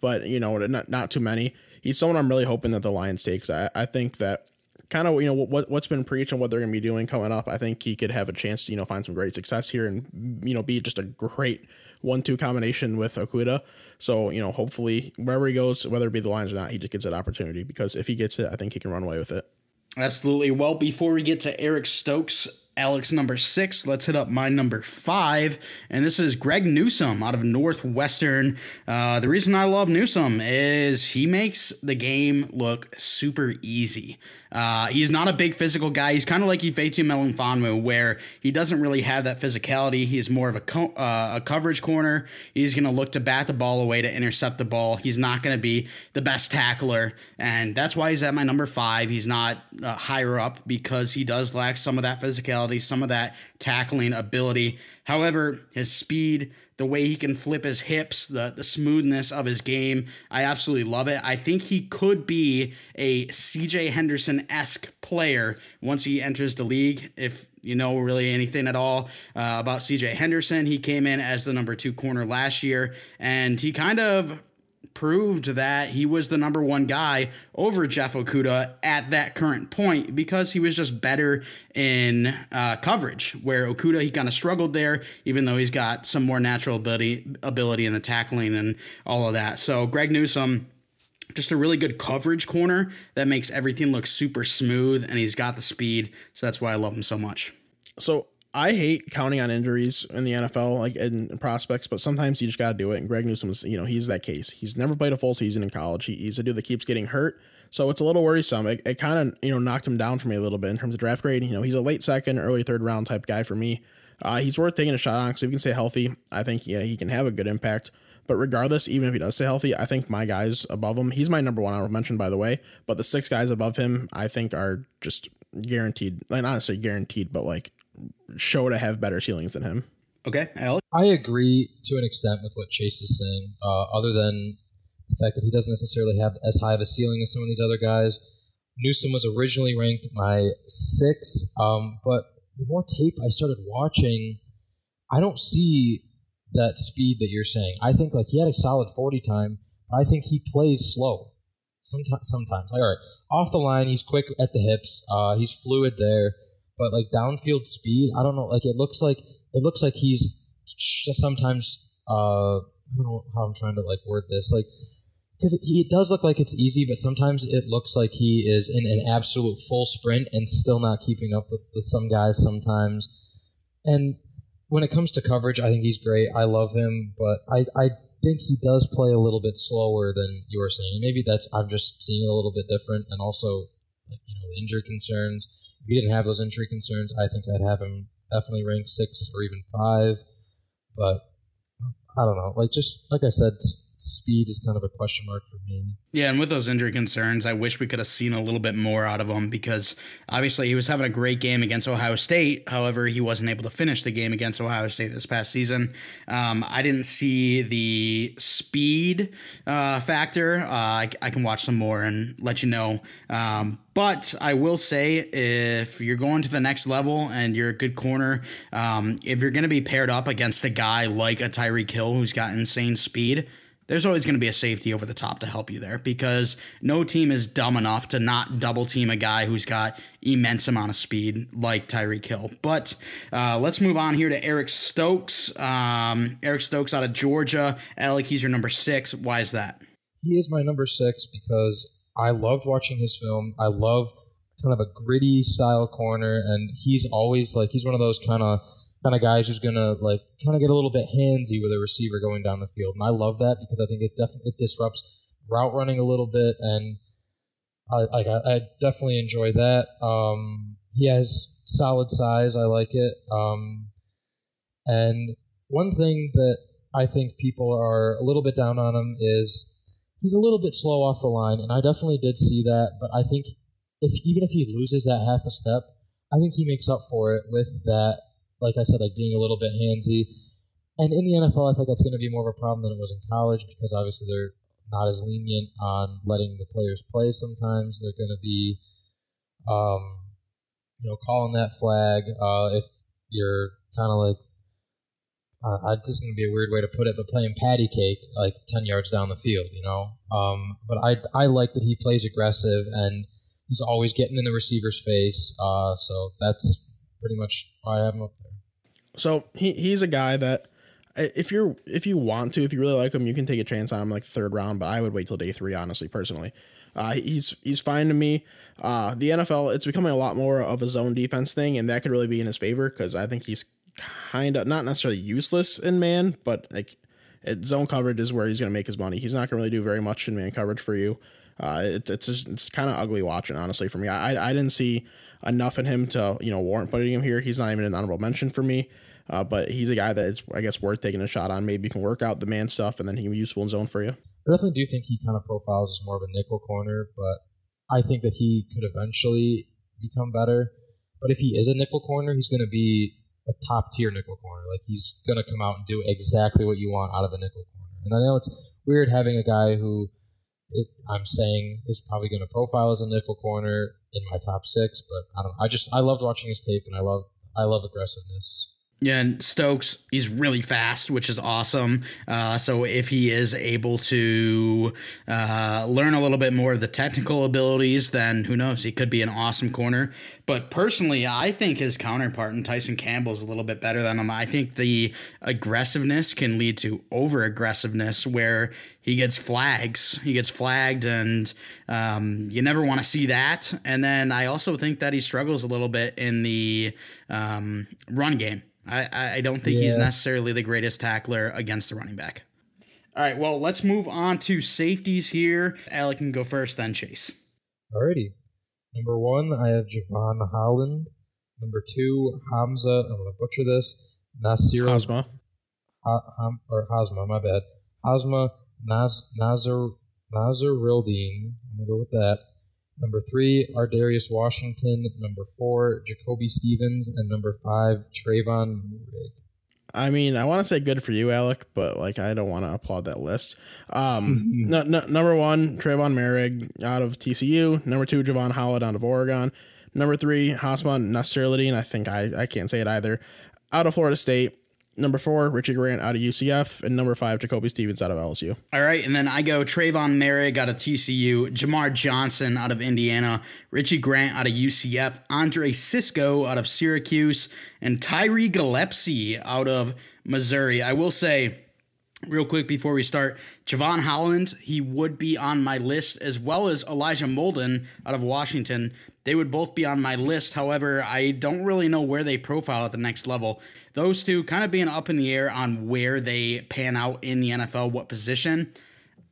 but you know, not not too many. He's someone I'm really hoping that the Lions take. I, I think that kind of you know what what's been preached and what they're going to be doing coming up. I think he could have a chance to you know find some great success here and you know be just a great one-two combination with Okudah. So you know hopefully wherever he goes, whether it be the Lions or not, he just gets that opportunity because if he gets it, I think he can run away with it. Absolutely. Well, before we get to Eric Stokes, Alex number six. Let's hit up my number five, and this is Greg Newsome out of Northwestern. Uh, the reason I love Newsome is he makes the game look super easy. Uh, he's not a big physical guy. He's kind of like Ifeatu Melifonwu, where he doesn't really have that physicality. He's more of a, co- uh, a coverage corner. He's going to look to bat the ball away to intercept the ball. He's not going to be the best tackler, and that's why he's at my number five. He's not uh, higher up because he does lack some of that physicality, some of that tackling ability. However, his speed, the way he can flip his hips, the, the smoothness of his game. I absolutely love it. I think he could be a CJ Henderson esque player once he enters the league. If you know really anything at all uh, about CJ Henderson, he came in as the number two corner last year, and he kind of proved that he was the number one guy over Jeff Okudah at that current point because he was just better in uh, coverage. Where Okudah, he kind of struggled there, even though he's got some more natural ability ability in the tackling and all of that. So Greg Newsome just a really good coverage corner that makes everything look super smooth and he's got the speed so that's why i love him so much so I hate counting on injuries in the NFL, like in prospects, but sometimes you just got to do it. And Greg Newsome is, you know, he's that case. He's never played a full season in college. He, he's a dude that keeps getting hurt. So it's a little worrisome. It, it kind of, you know, knocked him down for me a little bit in terms of draft grade. You know, he's a late second, early third round type guy for me. Uh, he's worth taking a shot on because if he can stay healthy, I think, yeah, he can have a good impact. But regardless, even if he does stay healthy, I think my guys above him, he's my number one I mentioned, by the way. But the six guys above him, I think are just guaranteed, like necessarily guaranteed, but like show to have better ceilings than him. Okay, Alex. I agree to an extent with what Chase is saying. Uh, other than the fact that he doesn't necessarily have as high of a ceiling as some of these other guys. Newsome was originally ranked my six, um, but the more tape I started watching, I don't see that speed that you're saying. I think like he had a solid forty time, but I think he plays slow. Sometimes, sometimes. Like, all right, off the line, he's quick at the hips. Uh, he's fluid there but like downfield speed, I don't know. Like it looks like it looks like he's sometimes. Uh, I don't know how I'm trying to like word this. Like because it, does look like it's easy, but sometimes it looks like he is in an absolute full sprint and still not keeping up with, with some guys sometimes. And when it comes to coverage, I think he's great. I love him, but I, I think he does play a little bit slower than you were saying. Maybe that I'm just seeing it a little bit different, and also you know injury concerns if he didn't have those injury concerns, I think I'd have him definitely ranked six or even five. But I don't know. Like just like I said, speed is kind of a question mark for me. Yeah, and with those injury concerns, I wish we could have seen a little bit more out of him because obviously he was having a great game against Ohio State. However, he wasn't able to finish the game against Ohio State this past season. Um, I didn't see the speed uh, factor. Uh, I, I, can watch some more and let you know. Um, but I will say, if you're going to the next level and you're a good corner, um, if you're going to be paired up against a guy like a Tyreek Hill who's got insane speed, there's always going to be a safety over the top to help you there because no team is dumb enough to not double team a guy who's got immense amount of speed like Tyreek Hill. But uh, let's move on here to Eric Stokes. Um, Eric Stokes out of Georgia. Alec, he's your number six. Why is that? He is my number six because I loved watching his film. I love kind of a gritty style corner, and he's always like he's one of those kind of kind of guys who's gonna like kind of get a little bit handsy with a receiver going down the field, and I love that because I think it definitely it disrupts route running a little bit, and I I, I, definitely enjoy that. Um, he has solid size, I like it. Um, and one thing that I think people are a little bit down on him is he's a little bit slow off the line, and I definitely did see that. But I think if even if he loses that half a step, I think he makes up for it with that like I said, like being a little bit handsy. And in the NFL, I think that's going to be more of a problem than it was in college because obviously they're not as lenient on letting the players play. Sometimes they're going to be, um, you know, calling that flag uh, if you're kind of like. Uh, this is going to be a weird way to put it, but playing patty cake like ten yards down the field, you know. Um, but I I like that he plays aggressive and he's always getting in the receiver's face. Uh, so that's pretty much why I have him up there. So he he's a guy that if you're if you want to if you really like him you can take a chance on him like third round but I would wait till day three honestly personally. Uh, he's he's fine to me. Uh, the NFL it's becoming a lot more of a zone defense thing and that could really be in his favor because I think he's kind of not necessarily useless in man but like it, zone coverage is where he's going to make his money. He's not going to really do very much in man coverage for you. Uh, it, it's just, it's kind of ugly watching honestly for me. I I didn't see enough in him to you know warrant putting him here. He's not even an honorable mention for me. Uh, but he's a guy that is, I guess, worth taking a shot on. Maybe you can work out the man stuff, and then he can be useful in zone for you. I definitely do think he kind of profiles as more of a nickel corner, but I think that he could eventually become better. But if he is a nickel corner, he's going to be a top tier nickel corner. Like he's going to come out and do exactly what you want out of a nickel corner. And I know it's weird having a guy who it, I'm saying is probably going to profile as a nickel corner in my top six, but I don't. I just I loved watching his tape, and I love I love aggressiveness. Yeah, and Stokes, he's really fast, which is awesome. Uh, so if he is able to uh, learn a little bit more of the technical abilities, then who knows? He could be an awesome corner. But personally, I think his counterpart in Tyson Campbell is a little bit better than him. I think the aggressiveness can lead to over aggressiveness, where he gets flags. He gets flagged, and um, you never want to see that. And then I also think that he struggles a little bit in the um, run game. I, I don't think yeah. he's necessarily the greatest tackler against the running back. All right, well, let's move on to safeties here. Alec can go first, then Chase. Alrighty. Number one, I have Jevon Holland. Number two, Hamza. I'm going to butcher this. Nasir. Hazma. Ha, Ham, or Hazma, my bad. Hazma Naz, Nazar, Nazar Rildine. I'm going to go with that. Number three, Ar'Darius Washington. Number four, Jacoby Stevens. And number five, Trevon Moehrig. I mean, I want to say good for you, Alec, but like I don't want to applaud that list. Um, number one, Trevon Moehrig out of TCU. Number two, Jevon Holland out of Oregon. Number three, Hassan Nasirildeen. I think I, I can't say it either. Out of Florida State. Number four, Richie Grant out of UCF, and number five, Jacoby Stevens out of LSU. All right, and then I go Trevon Moehrig out of TCU, Jamar Johnson out of Indiana, Richie Grant out of UCF, Andre Cisco out of Syracuse, and Tyree Gillespie out of Missouri. I will say, real quick before we start, Jevon Holland, he would be on my list, as well as Elijah Molden out of Washington. They would both be on my list. However, I don't really know where they profile at the next level. Those two kind of being up in the air on where they pan out in the NFL, what position.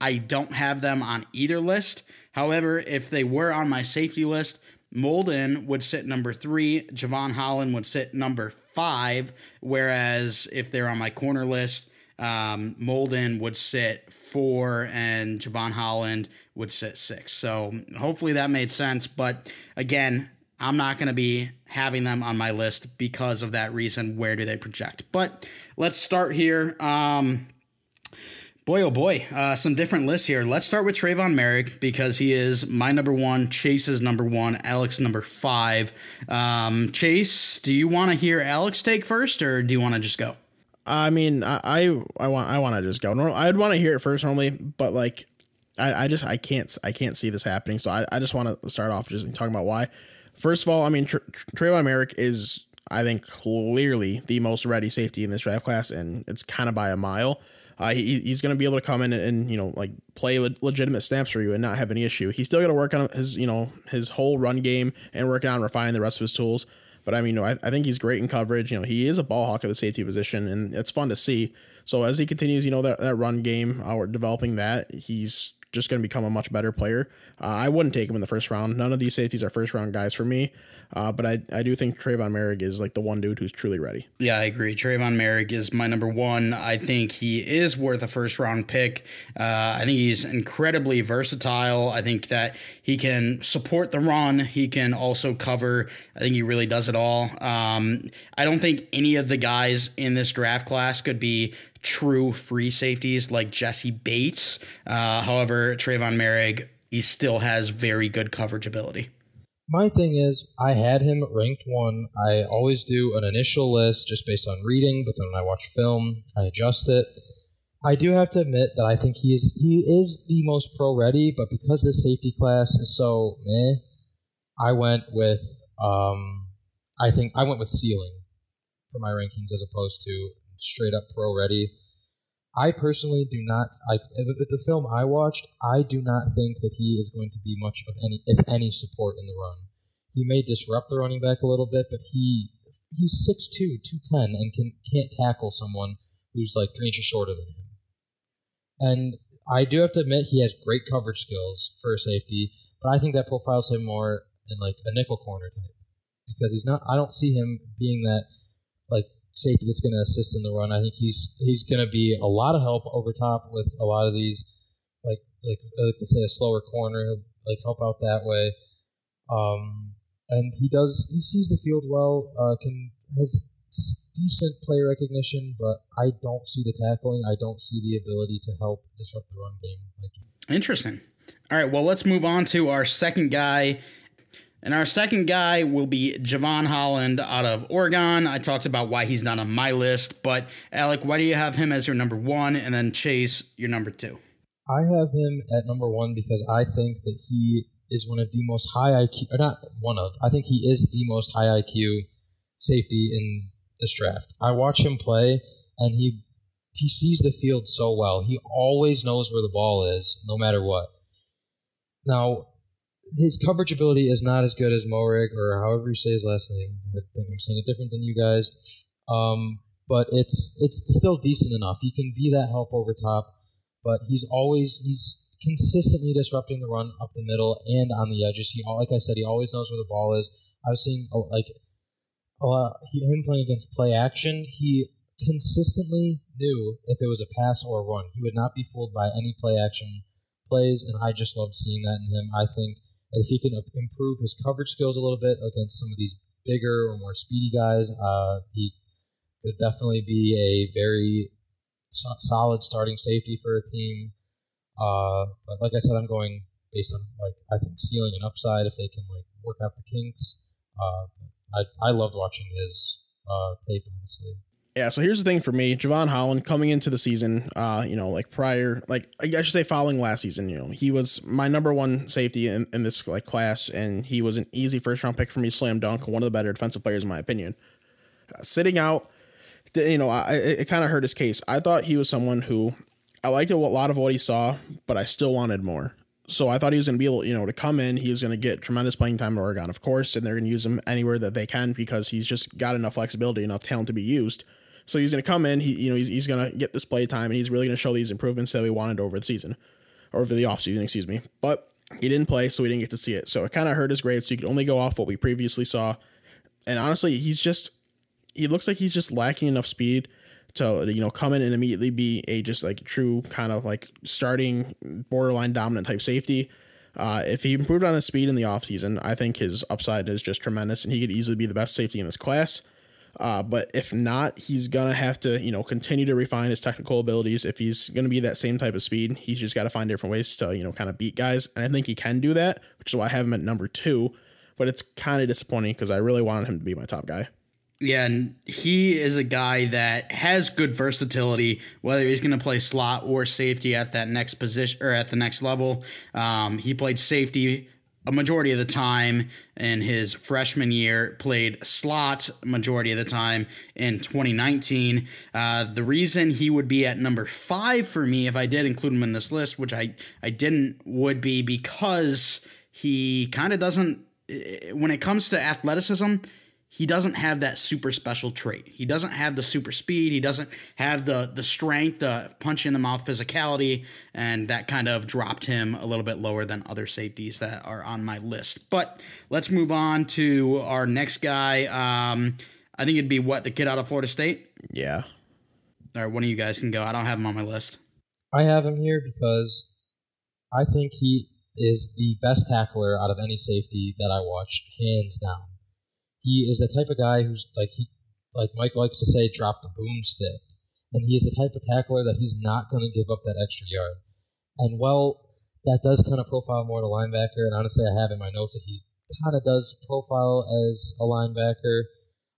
I don't have them on either list. However, if they were on my safety list, Molden would sit number three, Jevon Holland would sit number five. Whereas if they're on my corner list, um, Molden would sit four, and Jevon Holland would sit six. So hopefully that made sense. But again, I'm not going to be having them on my list because of that reason. Where do they project? But let's start here. Um, boy, oh boy, uh, some different lists here. Let's start with Trevon Moehrig because he is my number one, Chase's number one, Alex number five. Um, Chase, do you want to hear Alex take first, or do you want to just go? I mean, I I, I want I want to just go. I'd want to hear it first normally, but like, I, I just I can't I can't see this happening. So I, I just want to start off just talking about why. First of all, I mean, Tr- Trevon Moehrig is, I think, clearly the most ready safety in this draft class, and it's kind of by a mile. Uh, he, he's going to be able to come in and, and you know like play le- legitimate snaps for you and not have any issue. He's still got to work on his you know his whole run game and working on refining the rest of his tools. But I mean, you know, I, I think he's great in coverage. You know, he is a ball hawk at the safety position, and it's fun to see. So as he continues, you know, that, that run game, uh, developing that, he's just going to become a much better player. Uh, I wouldn't take him in the first round. None of these safeties are first round guys for me. Uh, but I, I do think Trevon Moehrig is like the one dude who's truly ready. Yeah, I agree. Trevon Moehrig is my number one. I think he is worth a first round pick. Uh, I think he's incredibly versatile. I think that he can support the run. He can also cover. I think he really does it all. Um, I don't think any of the guys in this draft class could be true free safeties like Jessie Bates. Uh, however, Trevon Moehrig, he still has very good coverage ability. My thing is, I had him ranked one. I always do an initial list just based on reading, but then when I watch film, I adjust it. I do have to admit that I think he is he is the most pro ready, but because this safety class is so meh, I went with um, I think I went with ceiling for my rankings as opposed to straight up pro ready. I personally do not. I with the film I watched, I do not think that he is going to be much of any, if any, support in the run. He may disrupt the running back a little bit, but he he's 6'2", 210, and can can't tackle someone who's like three inches shorter than him. And I do have to admit he has great coverage skills for a safety, but I think that profiles him more in like a nickel corner type because he's not. I don't see him being that like safety that's going to assist in the run. I think he's he's going to be a lot of help over top with a lot of these, like like like say a slower corner. He'll like help out that way. Um, and he does he sees the field well. Uh, can has decent play recognition, but I don't see the tackling. I don't see the ability to help disrupt the run game. Like interesting. All right, well, let's move on to our second guy and our second guy will be Jevon Holland out of Oregon. I talked about why he's not on my list, but Alec, why do you have him as your number one and then Chase your number two? I have him at number one because I think that he is one of the most high IQ, or not one of, I think he is the most high IQ safety in this draft. I watch him play and he he sees the field so well. He always knows where the ball is, no matter what. Now, his coverage ability is not as good as Moehrig or however you say his last name. I think I'm saying it different than you guys. Um, but it's it's still decent enough. He can be that help over top, but he's always he's consistently disrupting the run up the middle and on the edges. He like I said, he always knows where the ball is. I was seeing like a lot, him playing against play action. He consistently knew if it was a pass or a run. He would not be fooled by any play action plays, and I just loved seeing that in him. I think if he can improve his coverage skills a little bit against some of these bigger or more speedy guys, uh, he could definitely be a very so- solid starting safety for a team. Uh, but like I said, I'm going based on like I think ceiling and upside if they can like work out the kinks. Uh, I I loved watching his uh, tape honestly. Yeah, so here's the thing for me, Jevon Holland coming into the season, uh, you know, like prior, like I should say, following last season, you know, he was my number one safety in, in this like class, and he was an easy first round pick for me, slam dunk, one of the better defensive players in my opinion. Uh, sitting out, you know, I, it, it kind of hurt his case. I thought he was someone who I liked a lot of what he saw, but I still wanted more. So I thought he was going to be able, you know, to come in. He was going to get tremendous playing time in Oregon, of course, and they're going to use him anywhere that they can because he's just got enough flexibility, enough talent to be used. So he's going to come in. He, you know, he's, he's going to get this play time, and he's really going to show these improvements that we wanted over the season, or over the offseason, excuse me. But he didn't play, so we didn't get to see it. So it kind of hurt his grades. So you could only go off what we previously saw. And honestly, he's just he looks like he's just lacking enough speed to you know come in and immediately be a just like true kind of like starting borderline dominant type safety. Uh, if he improved on his speed in the offseason, I think his upside is just tremendous and he could easily be the best safety in his class. Uh, but if not, he's gonna have to, you know, continue to refine his technical abilities. If he's gonna be that same type of speed, he's just got to find different ways to, you know, kind of beat guys. And I think he can do that, which is why I have him at number two. But it's kind of disappointing because I really wanted him to be my top guy. Yeah, and he is a guy that has good versatility, whether he's going to play slot or safety at that next position or at the next level. Um, he played safety a majority of the time in his freshman year, played slot majority of the time in 2019. Uh, the reason he would be at number five for me, if I did include him in this list, which I, I didn't, would be because he kind of doesn't, when it comes to athleticism, he doesn't have that super special trait. He doesn't have the super speed. He doesn't have the the strength, the punch in the mouth physicality, and that kind of dropped him a little bit lower than other safeties that are on my list. But let's move on to our next guy. Um, I think it'd be what the kid out of Florida State. Yeah. Or one of you guys can go. I don't have him on my list. I have him here because I think he is the best tackler out of any safety that I watched, hands down he is the type of guy who's like he like Mike likes to say, drop the boomstick. And he is the type of tackler that he's not going to give up that extra yard. And well, that does kind of profile more to linebacker. And honestly, I have in my notes that he kind of does profile as a linebacker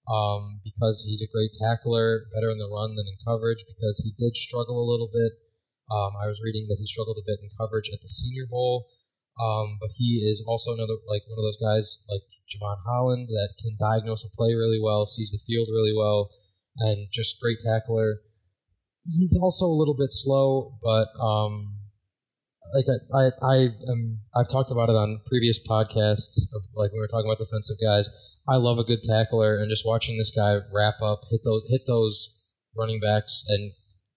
um, because he's a great tackler, better in the run than in coverage. Because he did struggle a little bit. Um, I was reading that he struggled a bit in coverage at the Senior Bowl. Um, but he is also another like one of those guys like Jevon Holland that can diagnose a play really well, sees the field really well, and just great tackler. He's also a little bit slow, but um, like I, I, I am, I've talked about it on previous podcasts. Of, like when we were talking about defensive guys, I love a good tackler, and just watching this guy wrap up, hit those, hit those running backs, and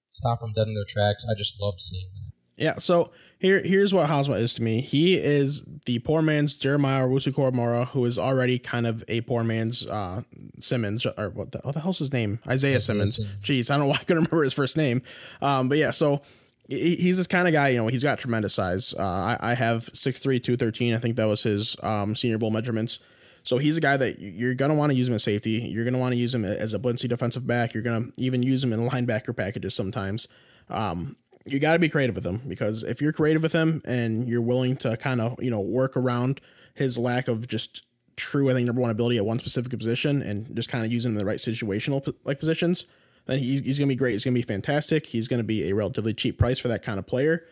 stop them dead in their tracks. I just love seeing that. Yeah. So here, here's what Hosma is to me. He is the poor man's Jeremiah Owusu-Koramoah, who is already kind of a poor man's uh, Simmons, or what the, what the hell's his name? Isaiah, Isaiah Simmons. Simmons. Jeez, I don't know why I couldn't remember his first name. Um, but yeah, so he's this kind of guy, you know, he's got tremendous size. Uh, I, I have 6'3, 213. I think that was his um, senior bowl measurements. So he's a guy that you're going to want to use him as safety. You're going to want to use him as a blitzing defensive back. You're going to even use him in linebacker packages sometimes. Um, you got to be creative with him because if you're creative with him and you're willing to kind of you know work around his lack of just true I think number one ability at one specific position and just kind of using him in the right situational like positions, then he's, he's gonna be great. He's gonna be fantastic. He's gonna be a relatively cheap price for that kind of player.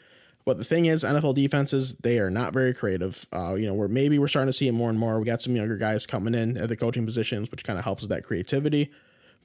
But the thing is, NFL defenses they are not very creative. Uh, you know, where maybe we're starting to see it more and more. We got some younger guys coming in at the coaching positions, which kind of helps with that creativity.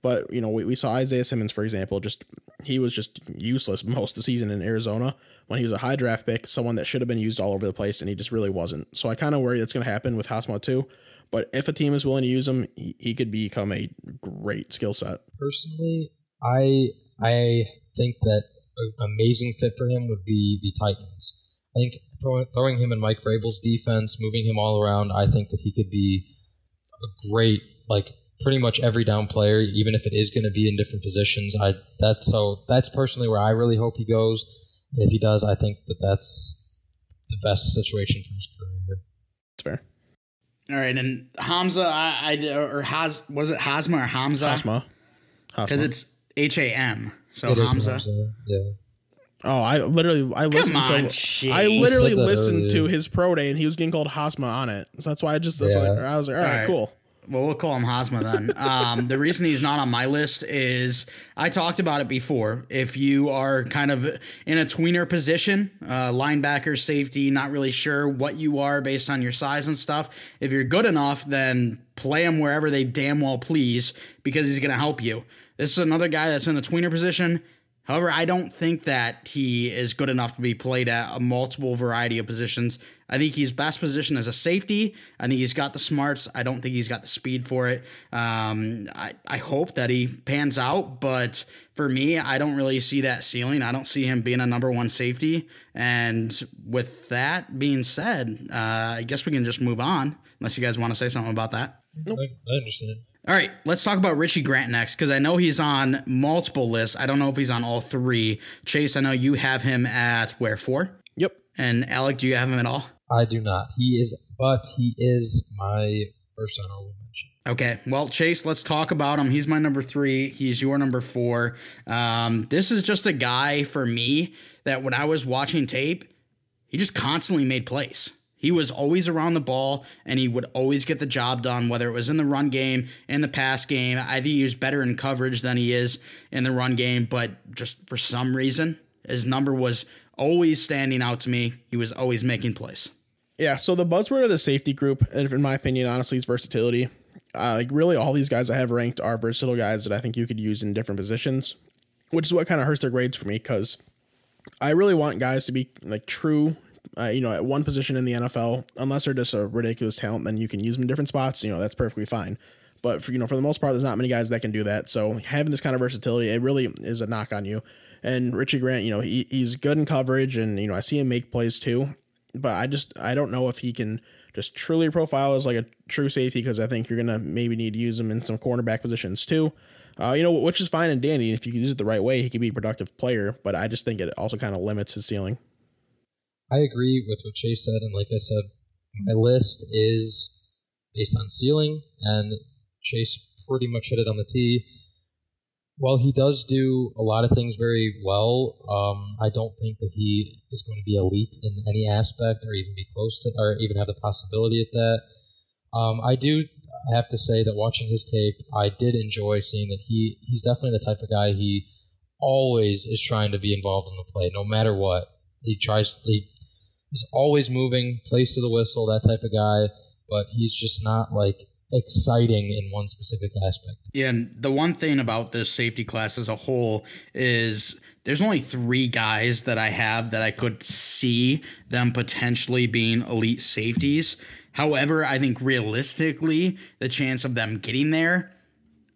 But you know, we, we saw Isaiah Simmons, for example, just he was just useless most of the season in Arizona when he was a high draft pick, someone that should have been used all over the place, and he just really wasn't. So I kind of worry that's going to happen with Hosma too. But if a team is willing to use him, he, he could become a great skill set. Personally, I I think that an amazing fit for him would be the Titans. I think throwing, throwing him in Mike Vrabel's defense, moving him all around, I think that he could be a great like pretty much every down player, even if it is going to be in different positions. I that's so that's personally where I really hope he goes. And if he does, I think that that's the best situation for his career. It's fair. All right, and Hamza, I, I or Has was it Hasma or Hamza? Hasma, because it's H A M. So it Hamza. Hamza. Yeah. Oh, I literally I listened on, to I literally listened earlier. to his pro day and he was getting called Hasma on it. So that's why I just yeah. like, I was like, all right, all right. cool. Well, we'll call him Hosma then. Um, the reason he's not on my list is I talked about it before. If you are kind of in a tweener position, uh, linebacker, safety, not really sure what you are based on your size and stuff, if you're good enough, then play him wherever they damn well please because he's going to help you. This is another guy that's in the tweener position. However, I don't think that he is good enough to be played at a multiple variety of positions. I think he's best positioned as a safety. I think he's got the smarts. I don't think he's got the speed for it. Um, I, I hope that he pans out, but for me, I don't really see that ceiling. I don't see him being a number one safety. And with that being said, uh, I guess we can just move on, unless you guys want to say something about that. Nope. I, I understand. All right, let's talk about Richie Grant next because I know he's on multiple lists. I don't know if he's on all three. Chase, I know you have him at where four, Yep. and Alec, do you have him at all? I do not. He is, but he is my first honorable mention. Okay, well, Chase, let's talk about him. He's my number three. He's your number four. Um, this is just a guy for me that when I was watching tape, he just constantly made plays. He was always around the ball and he would always get the job done, whether it was in the run game, in the pass game. I think he was better in coverage than he is in the run game, but just for some reason, his number was always standing out to me. He was always making plays. Yeah, so the buzzword of the safety group, in my opinion, honestly, is versatility. Uh, like really, all these guys I have ranked are versatile guys that I think you could use in different positions, which is what kind of hurts their grades for me because I really want guys to be like true, uh, you know, at one position in the NFL. Unless they're just a ridiculous talent, then you can use them in different spots. You know, that's perfectly fine. But for you know, for the most part, there's not many guys that can do that. So having this kind of versatility, it really is a knock on you. And Richie Grant, you know, he, he's good in coverage, and you know, I see him make plays too. But I just I don't know if he can just truly profile as like a true safety because I think you're gonna maybe need to use him in some cornerback positions too. Uh, you know, which is fine and dandy. If you can use it the right way, he can be a productive player. But I just think it also kind of limits his ceiling. I agree with what Chase said, and like I said, my list is based on ceiling, and Chase pretty much hit it on the tee. While he does do a lot of things very well, um, I don't think that he is going to be elite in any aspect, or even be close to, or even have the possibility at that. Um, I do have to say that watching his tape, I did enjoy seeing that he he's definitely the type of guy he always is trying to be involved in the play, no matter what. He tries he He's always moving, plays to the whistle, that type of guy, but he's just not like exciting in one specific aspect. Yeah, and the one thing about this safety class as a whole is there's only three guys that I have that I could see them potentially being elite safeties. However, I think realistically, the chance of them getting there,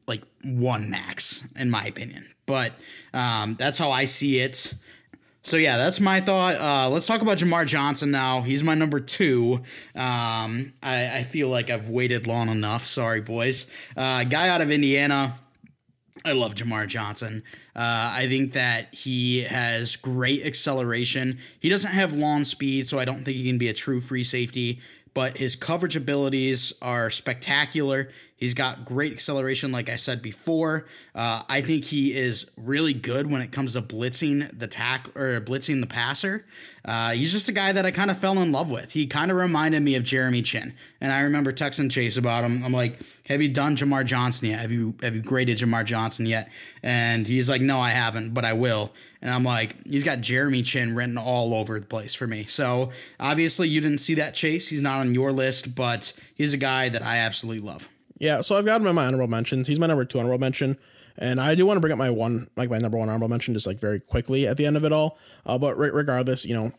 like one max, in my opinion. But um, that's how I see it. So yeah, that's my thought. Uh, let's talk about Jamar Johnson now. He's my number two. Um, I, I, feel like I've waited long enough. Sorry, boys. Uh, guy out of Indiana. I love Jamar Johnson. Uh, I think that he has great acceleration. He doesn't have long speed, so I don't think he can be a true free safety. But his coverage abilities are spectacular. He's got great acceleration, like I said before. Uh, I think he is really good when it comes to blitzing the tack or blitzing the passer. Uh, he's just a guy that I kind of fell in love with. He kind of reminded me of Jeremy Chinn, and I remember texting Chase about him. I'm like, "Have you done Jamar Johnson yet? Have you have you graded Jamar Johnson yet?" And he's like, "No, I haven't, but I will." And I'm like, "He's got Jeremy Chinn written all over the place for me." So obviously, you didn't see that Chase. He's not on your list, but he's a guy that I absolutely love. Yeah, so I've got him in my honorable mentions. He's my number two honorable mention. And I do want to bring up my one, like my number one honorable mention, just like very quickly at the end of it all. Uh, but re- regardless, you know,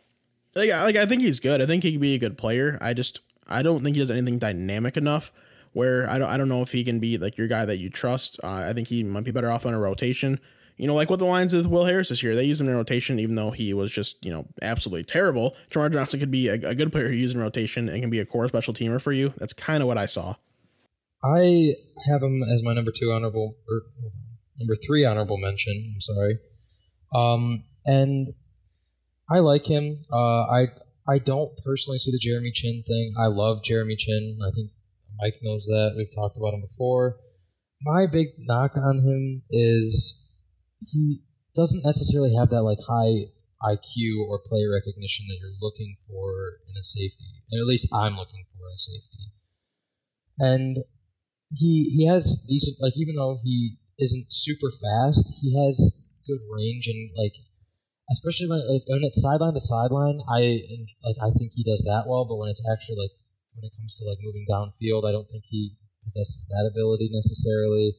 like, like I think he's good. I think he could be a good player. I just I don't think he does anything dynamic enough. Where I don't I don't know if he can be like your guy that you trust. Uh, I think he might be better off on a rotation. You know, like what the Lions with Will Harris this year. They used him in rotation, even though he was just, you know, absolutely terrible. Jamar Johnson could be a, a good player who used in rotation and can be a core special teamer for you. That's kind of what I saw. I have him as my number two honorable or number three honorable mention. I'm sorry. Um, and I like him. Uh, I I don't personally see the Jeremy Chinn thing. I love Jeremy Chinn. I think Mike knows that. We've talked about him before. My big knock on him is he doesn't necessarily have that like high IQ or play recognition that you're looking for in a safety, and at least I'm looking for in a safety. And he he has decent like even though he isn't super fast, he has good range and like especially when like, when it's sideline to sideline, I like I think he does that well. But when it's actually like when it comes to like moving downfield, I don't think he possesses that ability necessarily.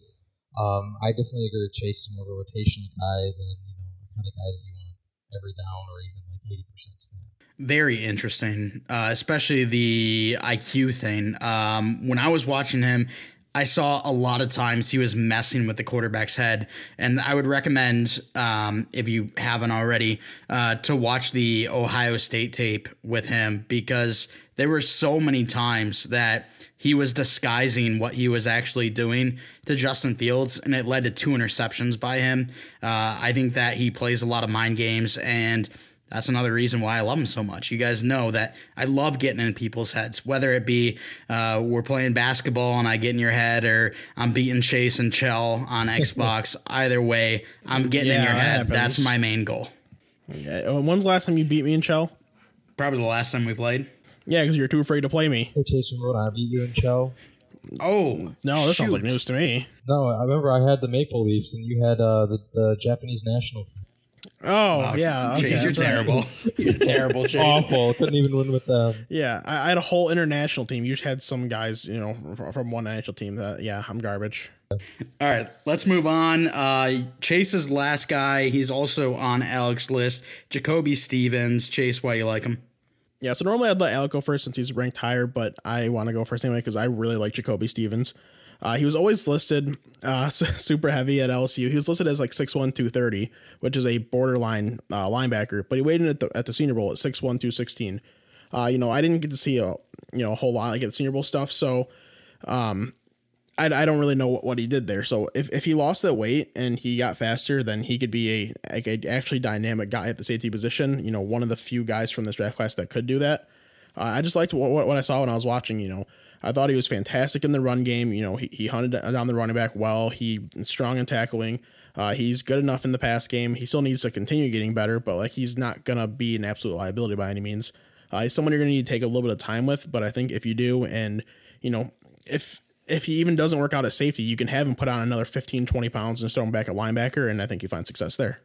Um, I definitely agree with Chase. More of a rotational guy than you know the kind of guy that you want every down or even like eighty percent snap. Very interesting, uh, especially the IQ thing. Um, when I was watching him, I saw a lot of times he was messing with the quarterback's head, and I would recommend, um, if you haven't already, uh, to watch the Ohio State tape with him because there were so many times that he was disguising what he was actually doing to Justin Fields, and it led to two interceptions by him. Uh, I think that he plays a lot of mind games, and that's another reason why I love them so much. You guys know that I love getting in people's heads, whether it be uh, we're playing basketball and I get in your head, or I'm beating Chase and Chel on Xbox. Either way, I'm getting in your head. happens. That's my main goal. Yeah. uh, When's the last time you beat me in Chel? Probably the last time we played. Yeah, because you're too afraid to play me. Hey, Chase, remember when I beat you in Chel? Oh No, this sounds like news to me. No, I remember I had the Maple Leafs and you had uh, the, the Japanese national team. Oh, Wow, yeah. Okay, Chase, you're that's right. terrible. You're terrible, Chase. Awful. Couldn't even win with them. Yeah, I, I had a whole international team. You just had some guys, you know, from, from one national team. That yeah, I'm garbage. All right, let's move on. Uh, Chase's last guy. He's also on Alex's list. Jacoby Stevens. Chase, why do you like him? Yeah, so normally I'd let Alec go first since he's ranked higher, but I want to go first anyway because I really like Jacoby Stevens. Uh, he was always listed uh, super heavy at LSU. He was listed as like 6'1", 230, which is a borderline uh, linebacker, but he weighed in at the, at the Senior Bowl at 6'1", 216. Uh, you know, I didn't get to see a you know a whole lot like at Senior Bowl stuff, so um, I, I don't really know what, what he did there. So if, if he lost that weight and he got faster, then he could be a, like a actually dynamic guy at the safety position. You know, one of the few guys from this draft class that could do that. Uh, I just liked what, what, what I saw when I was watching. You know, I thought he was fantastic in the run game. You know, he, he hunted down the running back well. He strong in tackling. Uh, he's good enough in the pass game. He still needs to continue getting better, but like he's not gonna be an absolute liability by any means. Uh, he's someone you're gonna need to take a little bit of time with, but I think if you do, and you know, if if he even doesn't work out at safety, you can have him put on another 15, 20 pounds and throw him back at linebacker, and I think you find success there.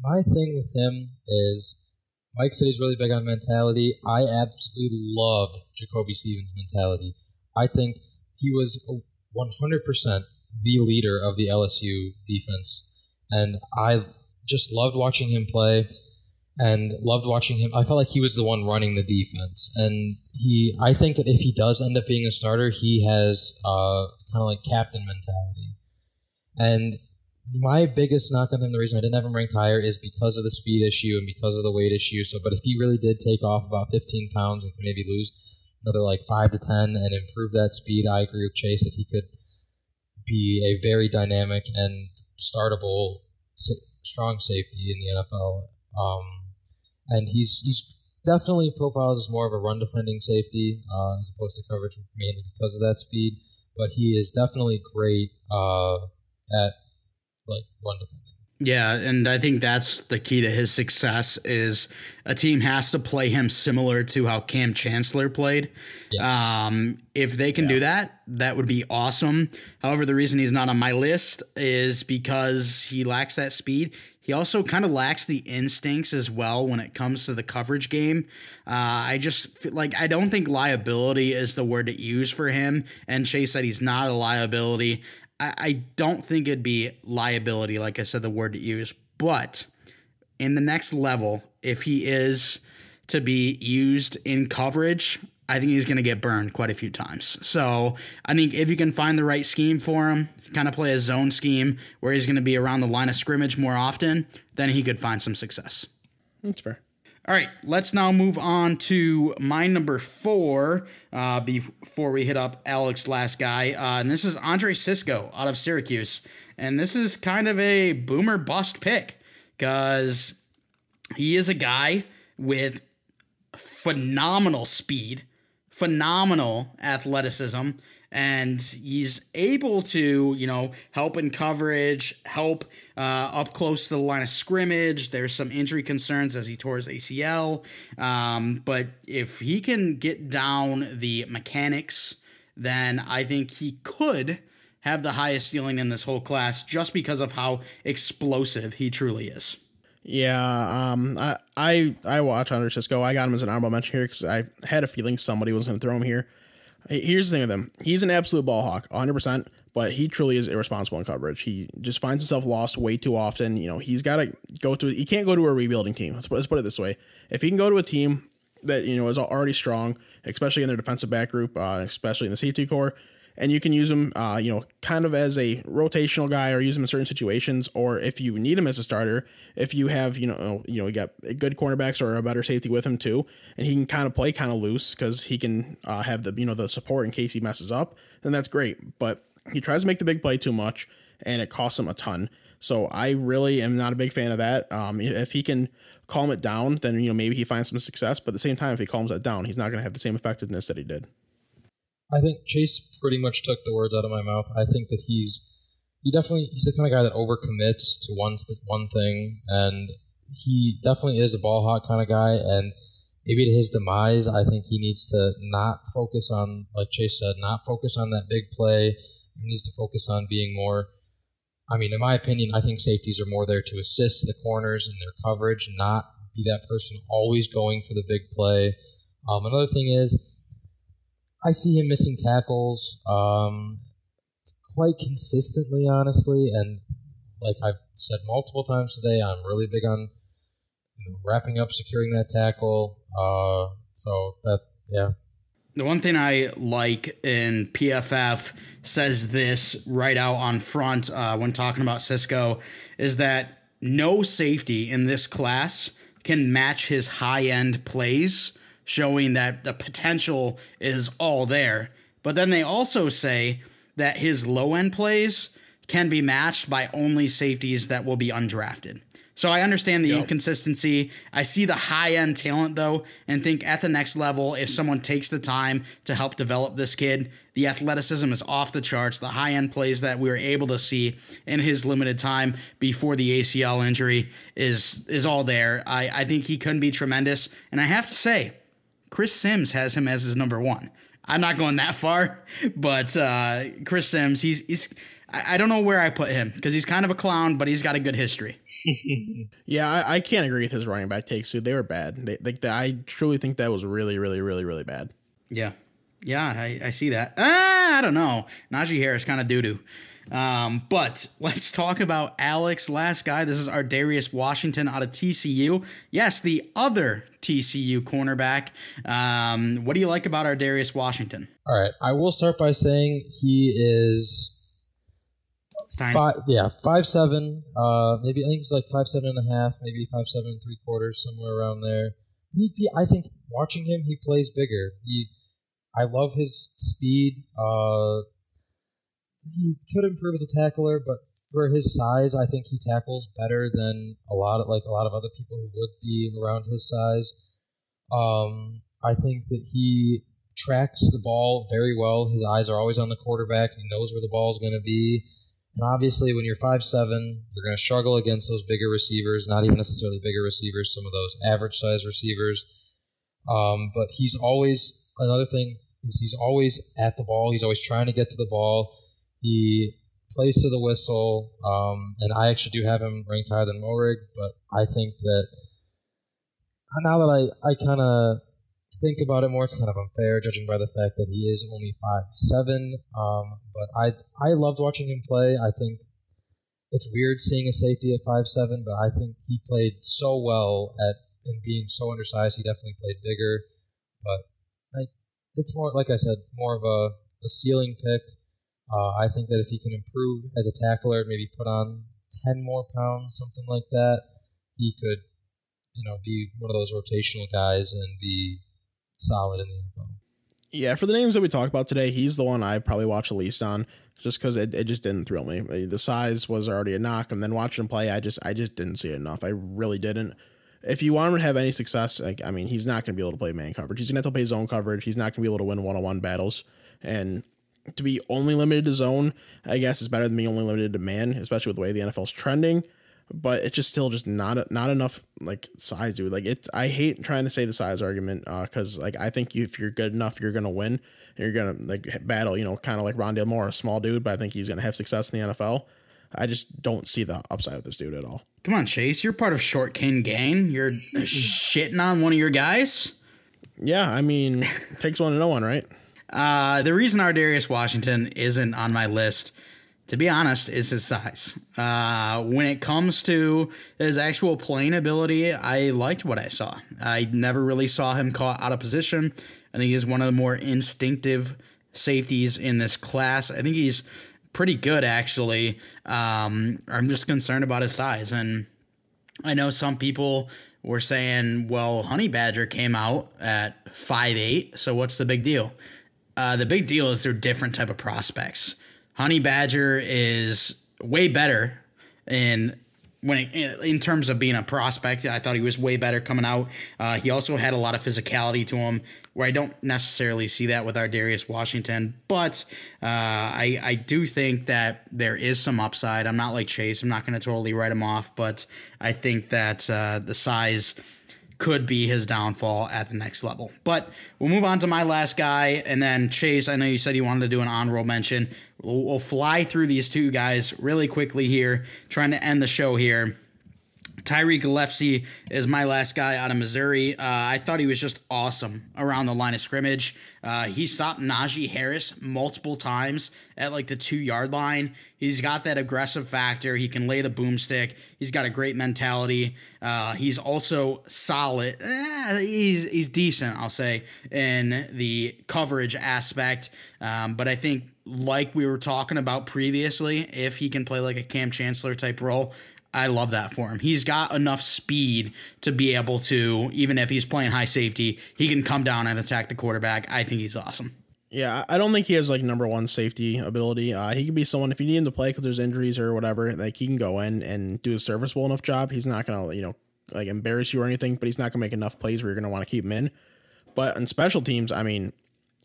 My thing with him is Mike said he's really big on mentality. I absolutely love Jacoby Stevens' mentality. I think he was 100% the leader of the LSU defense. And I just loved watching him play and loved watching him. I felt like he was the one running the defense. And he, I think that if he does end up being a starter, he has uh, kind of like captain mentality. And my biggest knock on him, the reason I didn't have him ranked higher is because of the speed issue and because of the weight issue. So, but if he really did take off about 15 pounds and could maybe lose another like five to 10 and improve that speed, I agree with Chase that he could be a very dynamic and startable, strong safety in the NFL. Um, and he's he's definitely profiled as more of a run defending safety uh, as opposed to coverage, mainly because of that speed. But he is definitely great uh, at like run defending. Yeah, and I think that's the key to his success is a team has to play him similar to how Kam Chancellor played. Yes. Um, if they can do that, that would be awesome. However, the reason he's not on my list is because he lacks that speed. He also kind of lacks the instincts as well when it comes to the coverage game. Uh, I just feel like I don't think liability is the word to use for him. And Chase said he's not a liability. I, I don't think it'd be liability, like I said, the word to use. But in the next level, if he is to be used in coverage, I think he's going to get burned quite a few times. So I think if you can find the right scheme for him, kind of play a zone scheme where he's going to be around the line of scrimmage more often, then he could find some success. That's fair. All right, let's now move on to my number four uh, before we hit up Alex, last guy. Uh, and this is Andre Cisco out of Syracuse. And this is kind of a boomer bust pick because he is a guy with phenomenal speed, phenomenal athleticism, and he's able to, you know, help in coverage, help uh, up close to the line of scrimmage. There's some injury concerns as he tore his ACL, um, but if he can get down the mechanics, then I think he could have the highest ceiling in this whole class just because of how explosive he truly is. Yeah, um, I I I watch Andre Cisco. I got him as an honorable mention here because I had a feeling somebody was going to throw him here. Here's the thing with him: he's an absolute ball hawk, 100. percent But he truly is irresponsible in coverage. He just finds himself lost way too often. You know, he's got to go to. He can't go to a rebuilding team. Let's put, let's put it this way: if he can go to a team that you know is already strong, especially in their defensive back group, uh, especially in the safety corps, and you can use him, uh, you know, kind of as a rotational guy, or use him in certain situations, or if you need him as a starter, if you have, you know, you know, you got good cornerbacks or a better safety with him too, and he can kind of play kind of loose because he can uh, have the, you know, the support in case he messes up, then that's great. But he tries to make the big play too much, and it costs him a ton. So I really am not a big fan of that. Um, if he can calm it down, then you know maybe he finds some success. But at the same time, if he calms that down, he's not going to have the same effectiveness that he did. I think Chase pretty much took the words out of my mouth. I think that he's he definitely he's the kind of guy that overcommits to one one thing, and he definitely is a ball hawk kind of guy. And maybe to his demise, I think he needs to not focus on like Chase said, not focus on that big play. He needs to focus on being more. I mean, in my opinion, I think safeties are more there to assist the corners in their coverage, not be that person always going for the big play. Um, another thing is I see him missing tackles um, quite consistently, honestly. And like I've said multiple times today, I'm really big on you know, wrapping up, securing that tackle. Uh, so that, yeah. The one thing I like in PFF says this right out on front uh, when talking about Cisco is that no safety in this class can match his high end plays showing that the potential is all there. But then they also say that his low end plays can be matched by only safeties that will be undrafted. So I understand the yep. inconsistency. I see the high end talent though, and think at the next level, if someone takes the time to help develop this kid, the athleticism is off the charts. The high end plays that we were able to see in his limited time before the ACL injury is is all there. I, I think he can be tremendous. And I have to say, Chris Sims has him as his number one. I'm not going that far, but uh, Chris Sims, he's he's. I, don't know where I put him because he's kind of a clown, but he's got a good history. yeah, I, I, can't agree with his running back takes. Dude, they were bad. They, they, I truly think that was really, really, really, really bad. Yeah, yeah, I, I see that. Ah, I don't know. Najee Harris kind of doo doo. Um, but let's talk about Alex, last guy. This is Ar'Darius Washington out of TCU. Yes, the other TCU cornerback. Um, what do you like about Ar'Darius Washington? All right, I will start by saying he is five, yeah, five seven. Uh, maybe I think he's like five seven and a half, maybe five seven and three quarters, somewhere around there. He, he, I think watching him, he plays bigger. He, I love his speed. Uh, he could improve as a tackler, but for his size, I think he tackles better than a lot of like a lot of other people who would be around his size. Um, I think that he tracks the ball very well. His eyes are always on the quarterback. He knows where the ball is going to be. And obviously, when you're five seven, you're going to struggle against those bigger receivers. Not even necessarily bigger receivers. Some of those average size receivers. Um, but he's always another thing is he's always at the ball. He's always trying to get to the ball. He plays to the whistle, um, and I actually do have him ranked higher than Moehrig, but I think that now that I, I kind of think about it more, it's kind of unfair judging by the fact that he is only five seven. Um, but I I loved watching him play. I think it's weird seeing a safety at five seven, but I think he played so well at and being so undersized. He definitely played bigger, but I, it's more like I said, more of a, a ceiling pick. Uh, I think that if he can improve as a tackler, maybe put on 10 more pounds, something like that, he could, you know, be one of those rotational guys and be solid in the NFL. Yeah, for the names that we talked about today, he's the one I probably watch the least on, just because it, it just didn't thrill me. The size was already a knock, and then watching him play, I just I just didn't see it enough. I really didn't. If you want him to have any success, like I mean, he's not going to be able to play man coverage. He's going to have to play zone coverage. He's not going to be able to win one on one battles. And to be only limited to zone, I guess is better than being only limited to man, especially with the way the NFL's trending. But it's just still just not not enough like size, dude. Like it, I hate trying to say the size argument because uh, like I think you, if you're good enough, you're gonna win. you're gonna like battle, you know, kind of like Rondale Moore, a small dude, but I think he's gonna have success in the NFL. I just don't see the upside of this dude at all. Come on, Chase, you're part of Short King Gang. You're shitting on one of your guys. Yeah, I mean, takes one to know one, right? Uh, the reason Ar'Darius Washington isn't on my list, to be honest, is his size. Uh, when it comes to his actual playing ability, I liked what I saw. I never really saw him caught out of position. I think he's one of the more instinctive safeties in this class. I think he's pretty good, actually. Um, I'm just concerned about his size. And I know some people were saying, well, Honey Badger came out at five eight, so what's the big deal? Uh, the big deal is they're different type of prospects. Honey Badger is way better in when it, in terms of being a prospect, I thought he was way better coming out. Uh, he also had a lot of physicality to him, where I don't necessarily see that with Ar'Darius Washington. But uh, I I do think that there is some upside. I'm not like Chase. I'm not going to totally write him off, but I think that uh, the size could be his downfall at the next level. But we'll move on to my last guy, and then Chase. I know you said you wanted to do an honorable mention. We'll, we'll fly through these two guys really quickly here, trying to end the show here. Tyree Gillespie is my last guy out of Missouri. Uh, I thought he was just awesome around the line of scrimmage. Uh, he stopped Najee Harris multiple times at like the two yard line. He's got that aggressive factor. He can lay the boomstick. He's got a great mentality. Uh, he's also solid. Eh, he's he's decent, I'll say, in the coverage aspect. Um, but I think, like we were talking about previously, if he can play like a Kam Chancellor type role, I love that for him. He's got enough speed to be able to, even if he's playing high safety, he can come down and attack the quarterback. I think he's awesome. Yeah, I don't think he has like number one safety ability. Uh, he could be someone if you need him to play because there's injuries or whatever, like he can go in and do a serviceable enough job. He's not gonna, you know, like embarrass you or anything, but he's not gonna make enough plays where you're gonna want to keep him in. But on special teams, I mean,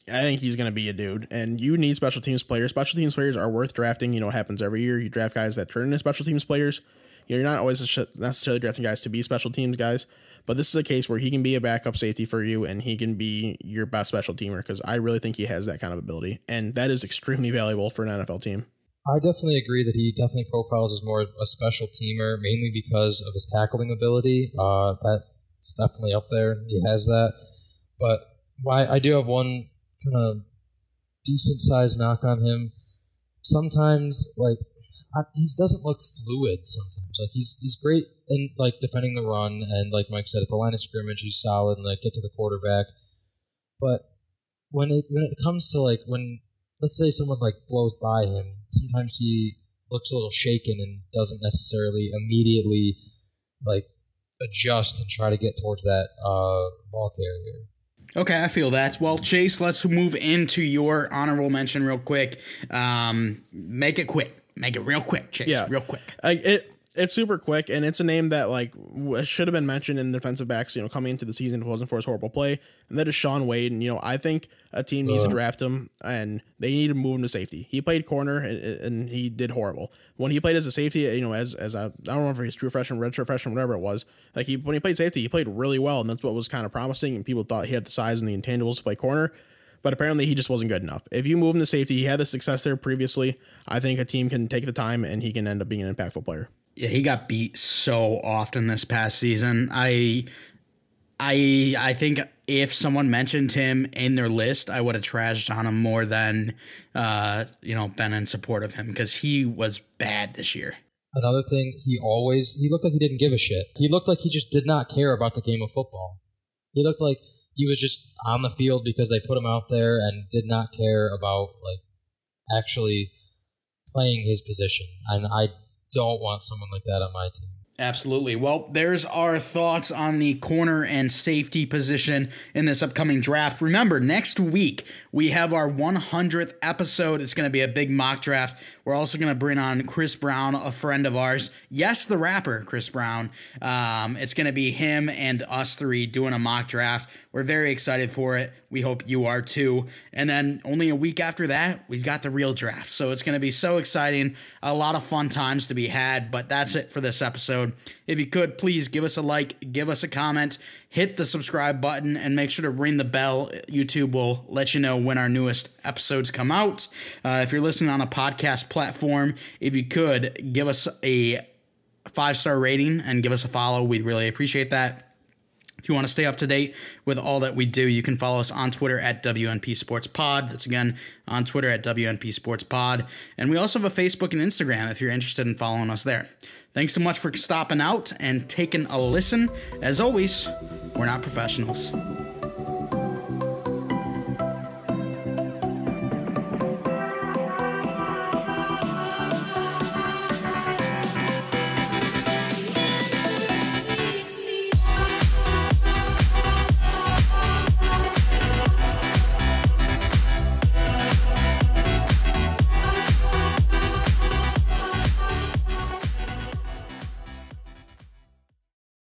I think he's going to be a dude. And you need special teams players. Special teams players are worth drafting. You know, it happens every year. You draft guys that turn into special teams players. You're not always necessarily drafting guys to be special teams guys, but this is a case where he can be a backup safety for you and he can be your best special teamer because I really think he has that kind of ability. And that is extremely valuable for an NFL team. I definitely agree that he definitely profiles as more a special teamer, mainly because of his tackling ability. Uh, that's definitely up there. He has that. But why I do have one kind of decent sized knock on him. Sometimes, like he doesn't look fluid sometimes. Like he's he's great in like defending the run and like Mike said at the line of scrimmage he's solid and like get to the quarterback. But when it when it comes to like when let's say someone like blows by him, sometimes he looks a little shaken and doesn't necessarily immediately like adjust and try to get towards that uh, ball carrier. Okay, I feel that. Well, Chase, let's move into your honorable mention real quick. Um, make it quick. Make it real quick, Chase. Yeah, real quick. I, it it's super quick, and it's a name that like should have been mentioned in defensive backs. You know, coming into the season, if it wasn't for his horrible play, and that is Shaun Wade. And you know, I think a team needs uh. to draft him, and they need to move him to safety. He played corner, and, and, he did horrible when he played as a safety. You know, as as a I don't remember he's true freshman, redshirt freshman, whatever it was. Like he when he played safety, he played really well, and that's what was kind of promising. And people thought he had the size and the intangibles to play corner but apparently he just wasn't good enough. If you move him to safety, he had the success there previously. I think a team can take the time and he can end up being an impactful player. Yeah, he got beat so often this past season. I I I think if someone mentioned him in their list, I would have trashed on him more than uh, you know, been in support of him because he was bad this year. Another thing, he always he looked like he didn't give a shit. He looked like he just did not care about the game of football. He looked like he was just on the field because they put him out there and did not care about like actually playing his position. And I don't want someone like that on my team. Absolutely. Well, there's our thoughts on the corner and safety position in this upcoming draft. Remember, next week we have our 100th episode. It's going to be a big mock draft. We're also going to bring on Chris Brown, a friend of ours. Yes, the rapper, Chris Brown. Um, it's going to be him and us three doing a mock draft. We're very excited for it. We hope you are too. And then only a week after that, we've got the real draft. So it's going to be so exciting. A lot of fun times to be had. But that's it for this episode. If you could, please give us a like, give us a comment, hit the subscribe button, and make sure to ring the bell. YouTube will let you know when our newest episodes come out. Uh, if you're listening on a podcast platform, if you could, give us a five star rating and give us a follow. We'd really appreciate that. If you want to stay up to date with all that we do, you can follow us on Twitter at WNP Sports Pod. That's again on Twitter at WNP Sports Pod. And we also have a Facebook and Instagram if you're interested in following us there. Thanks so much for stopping out and taking a listen. As always, we're not professionals.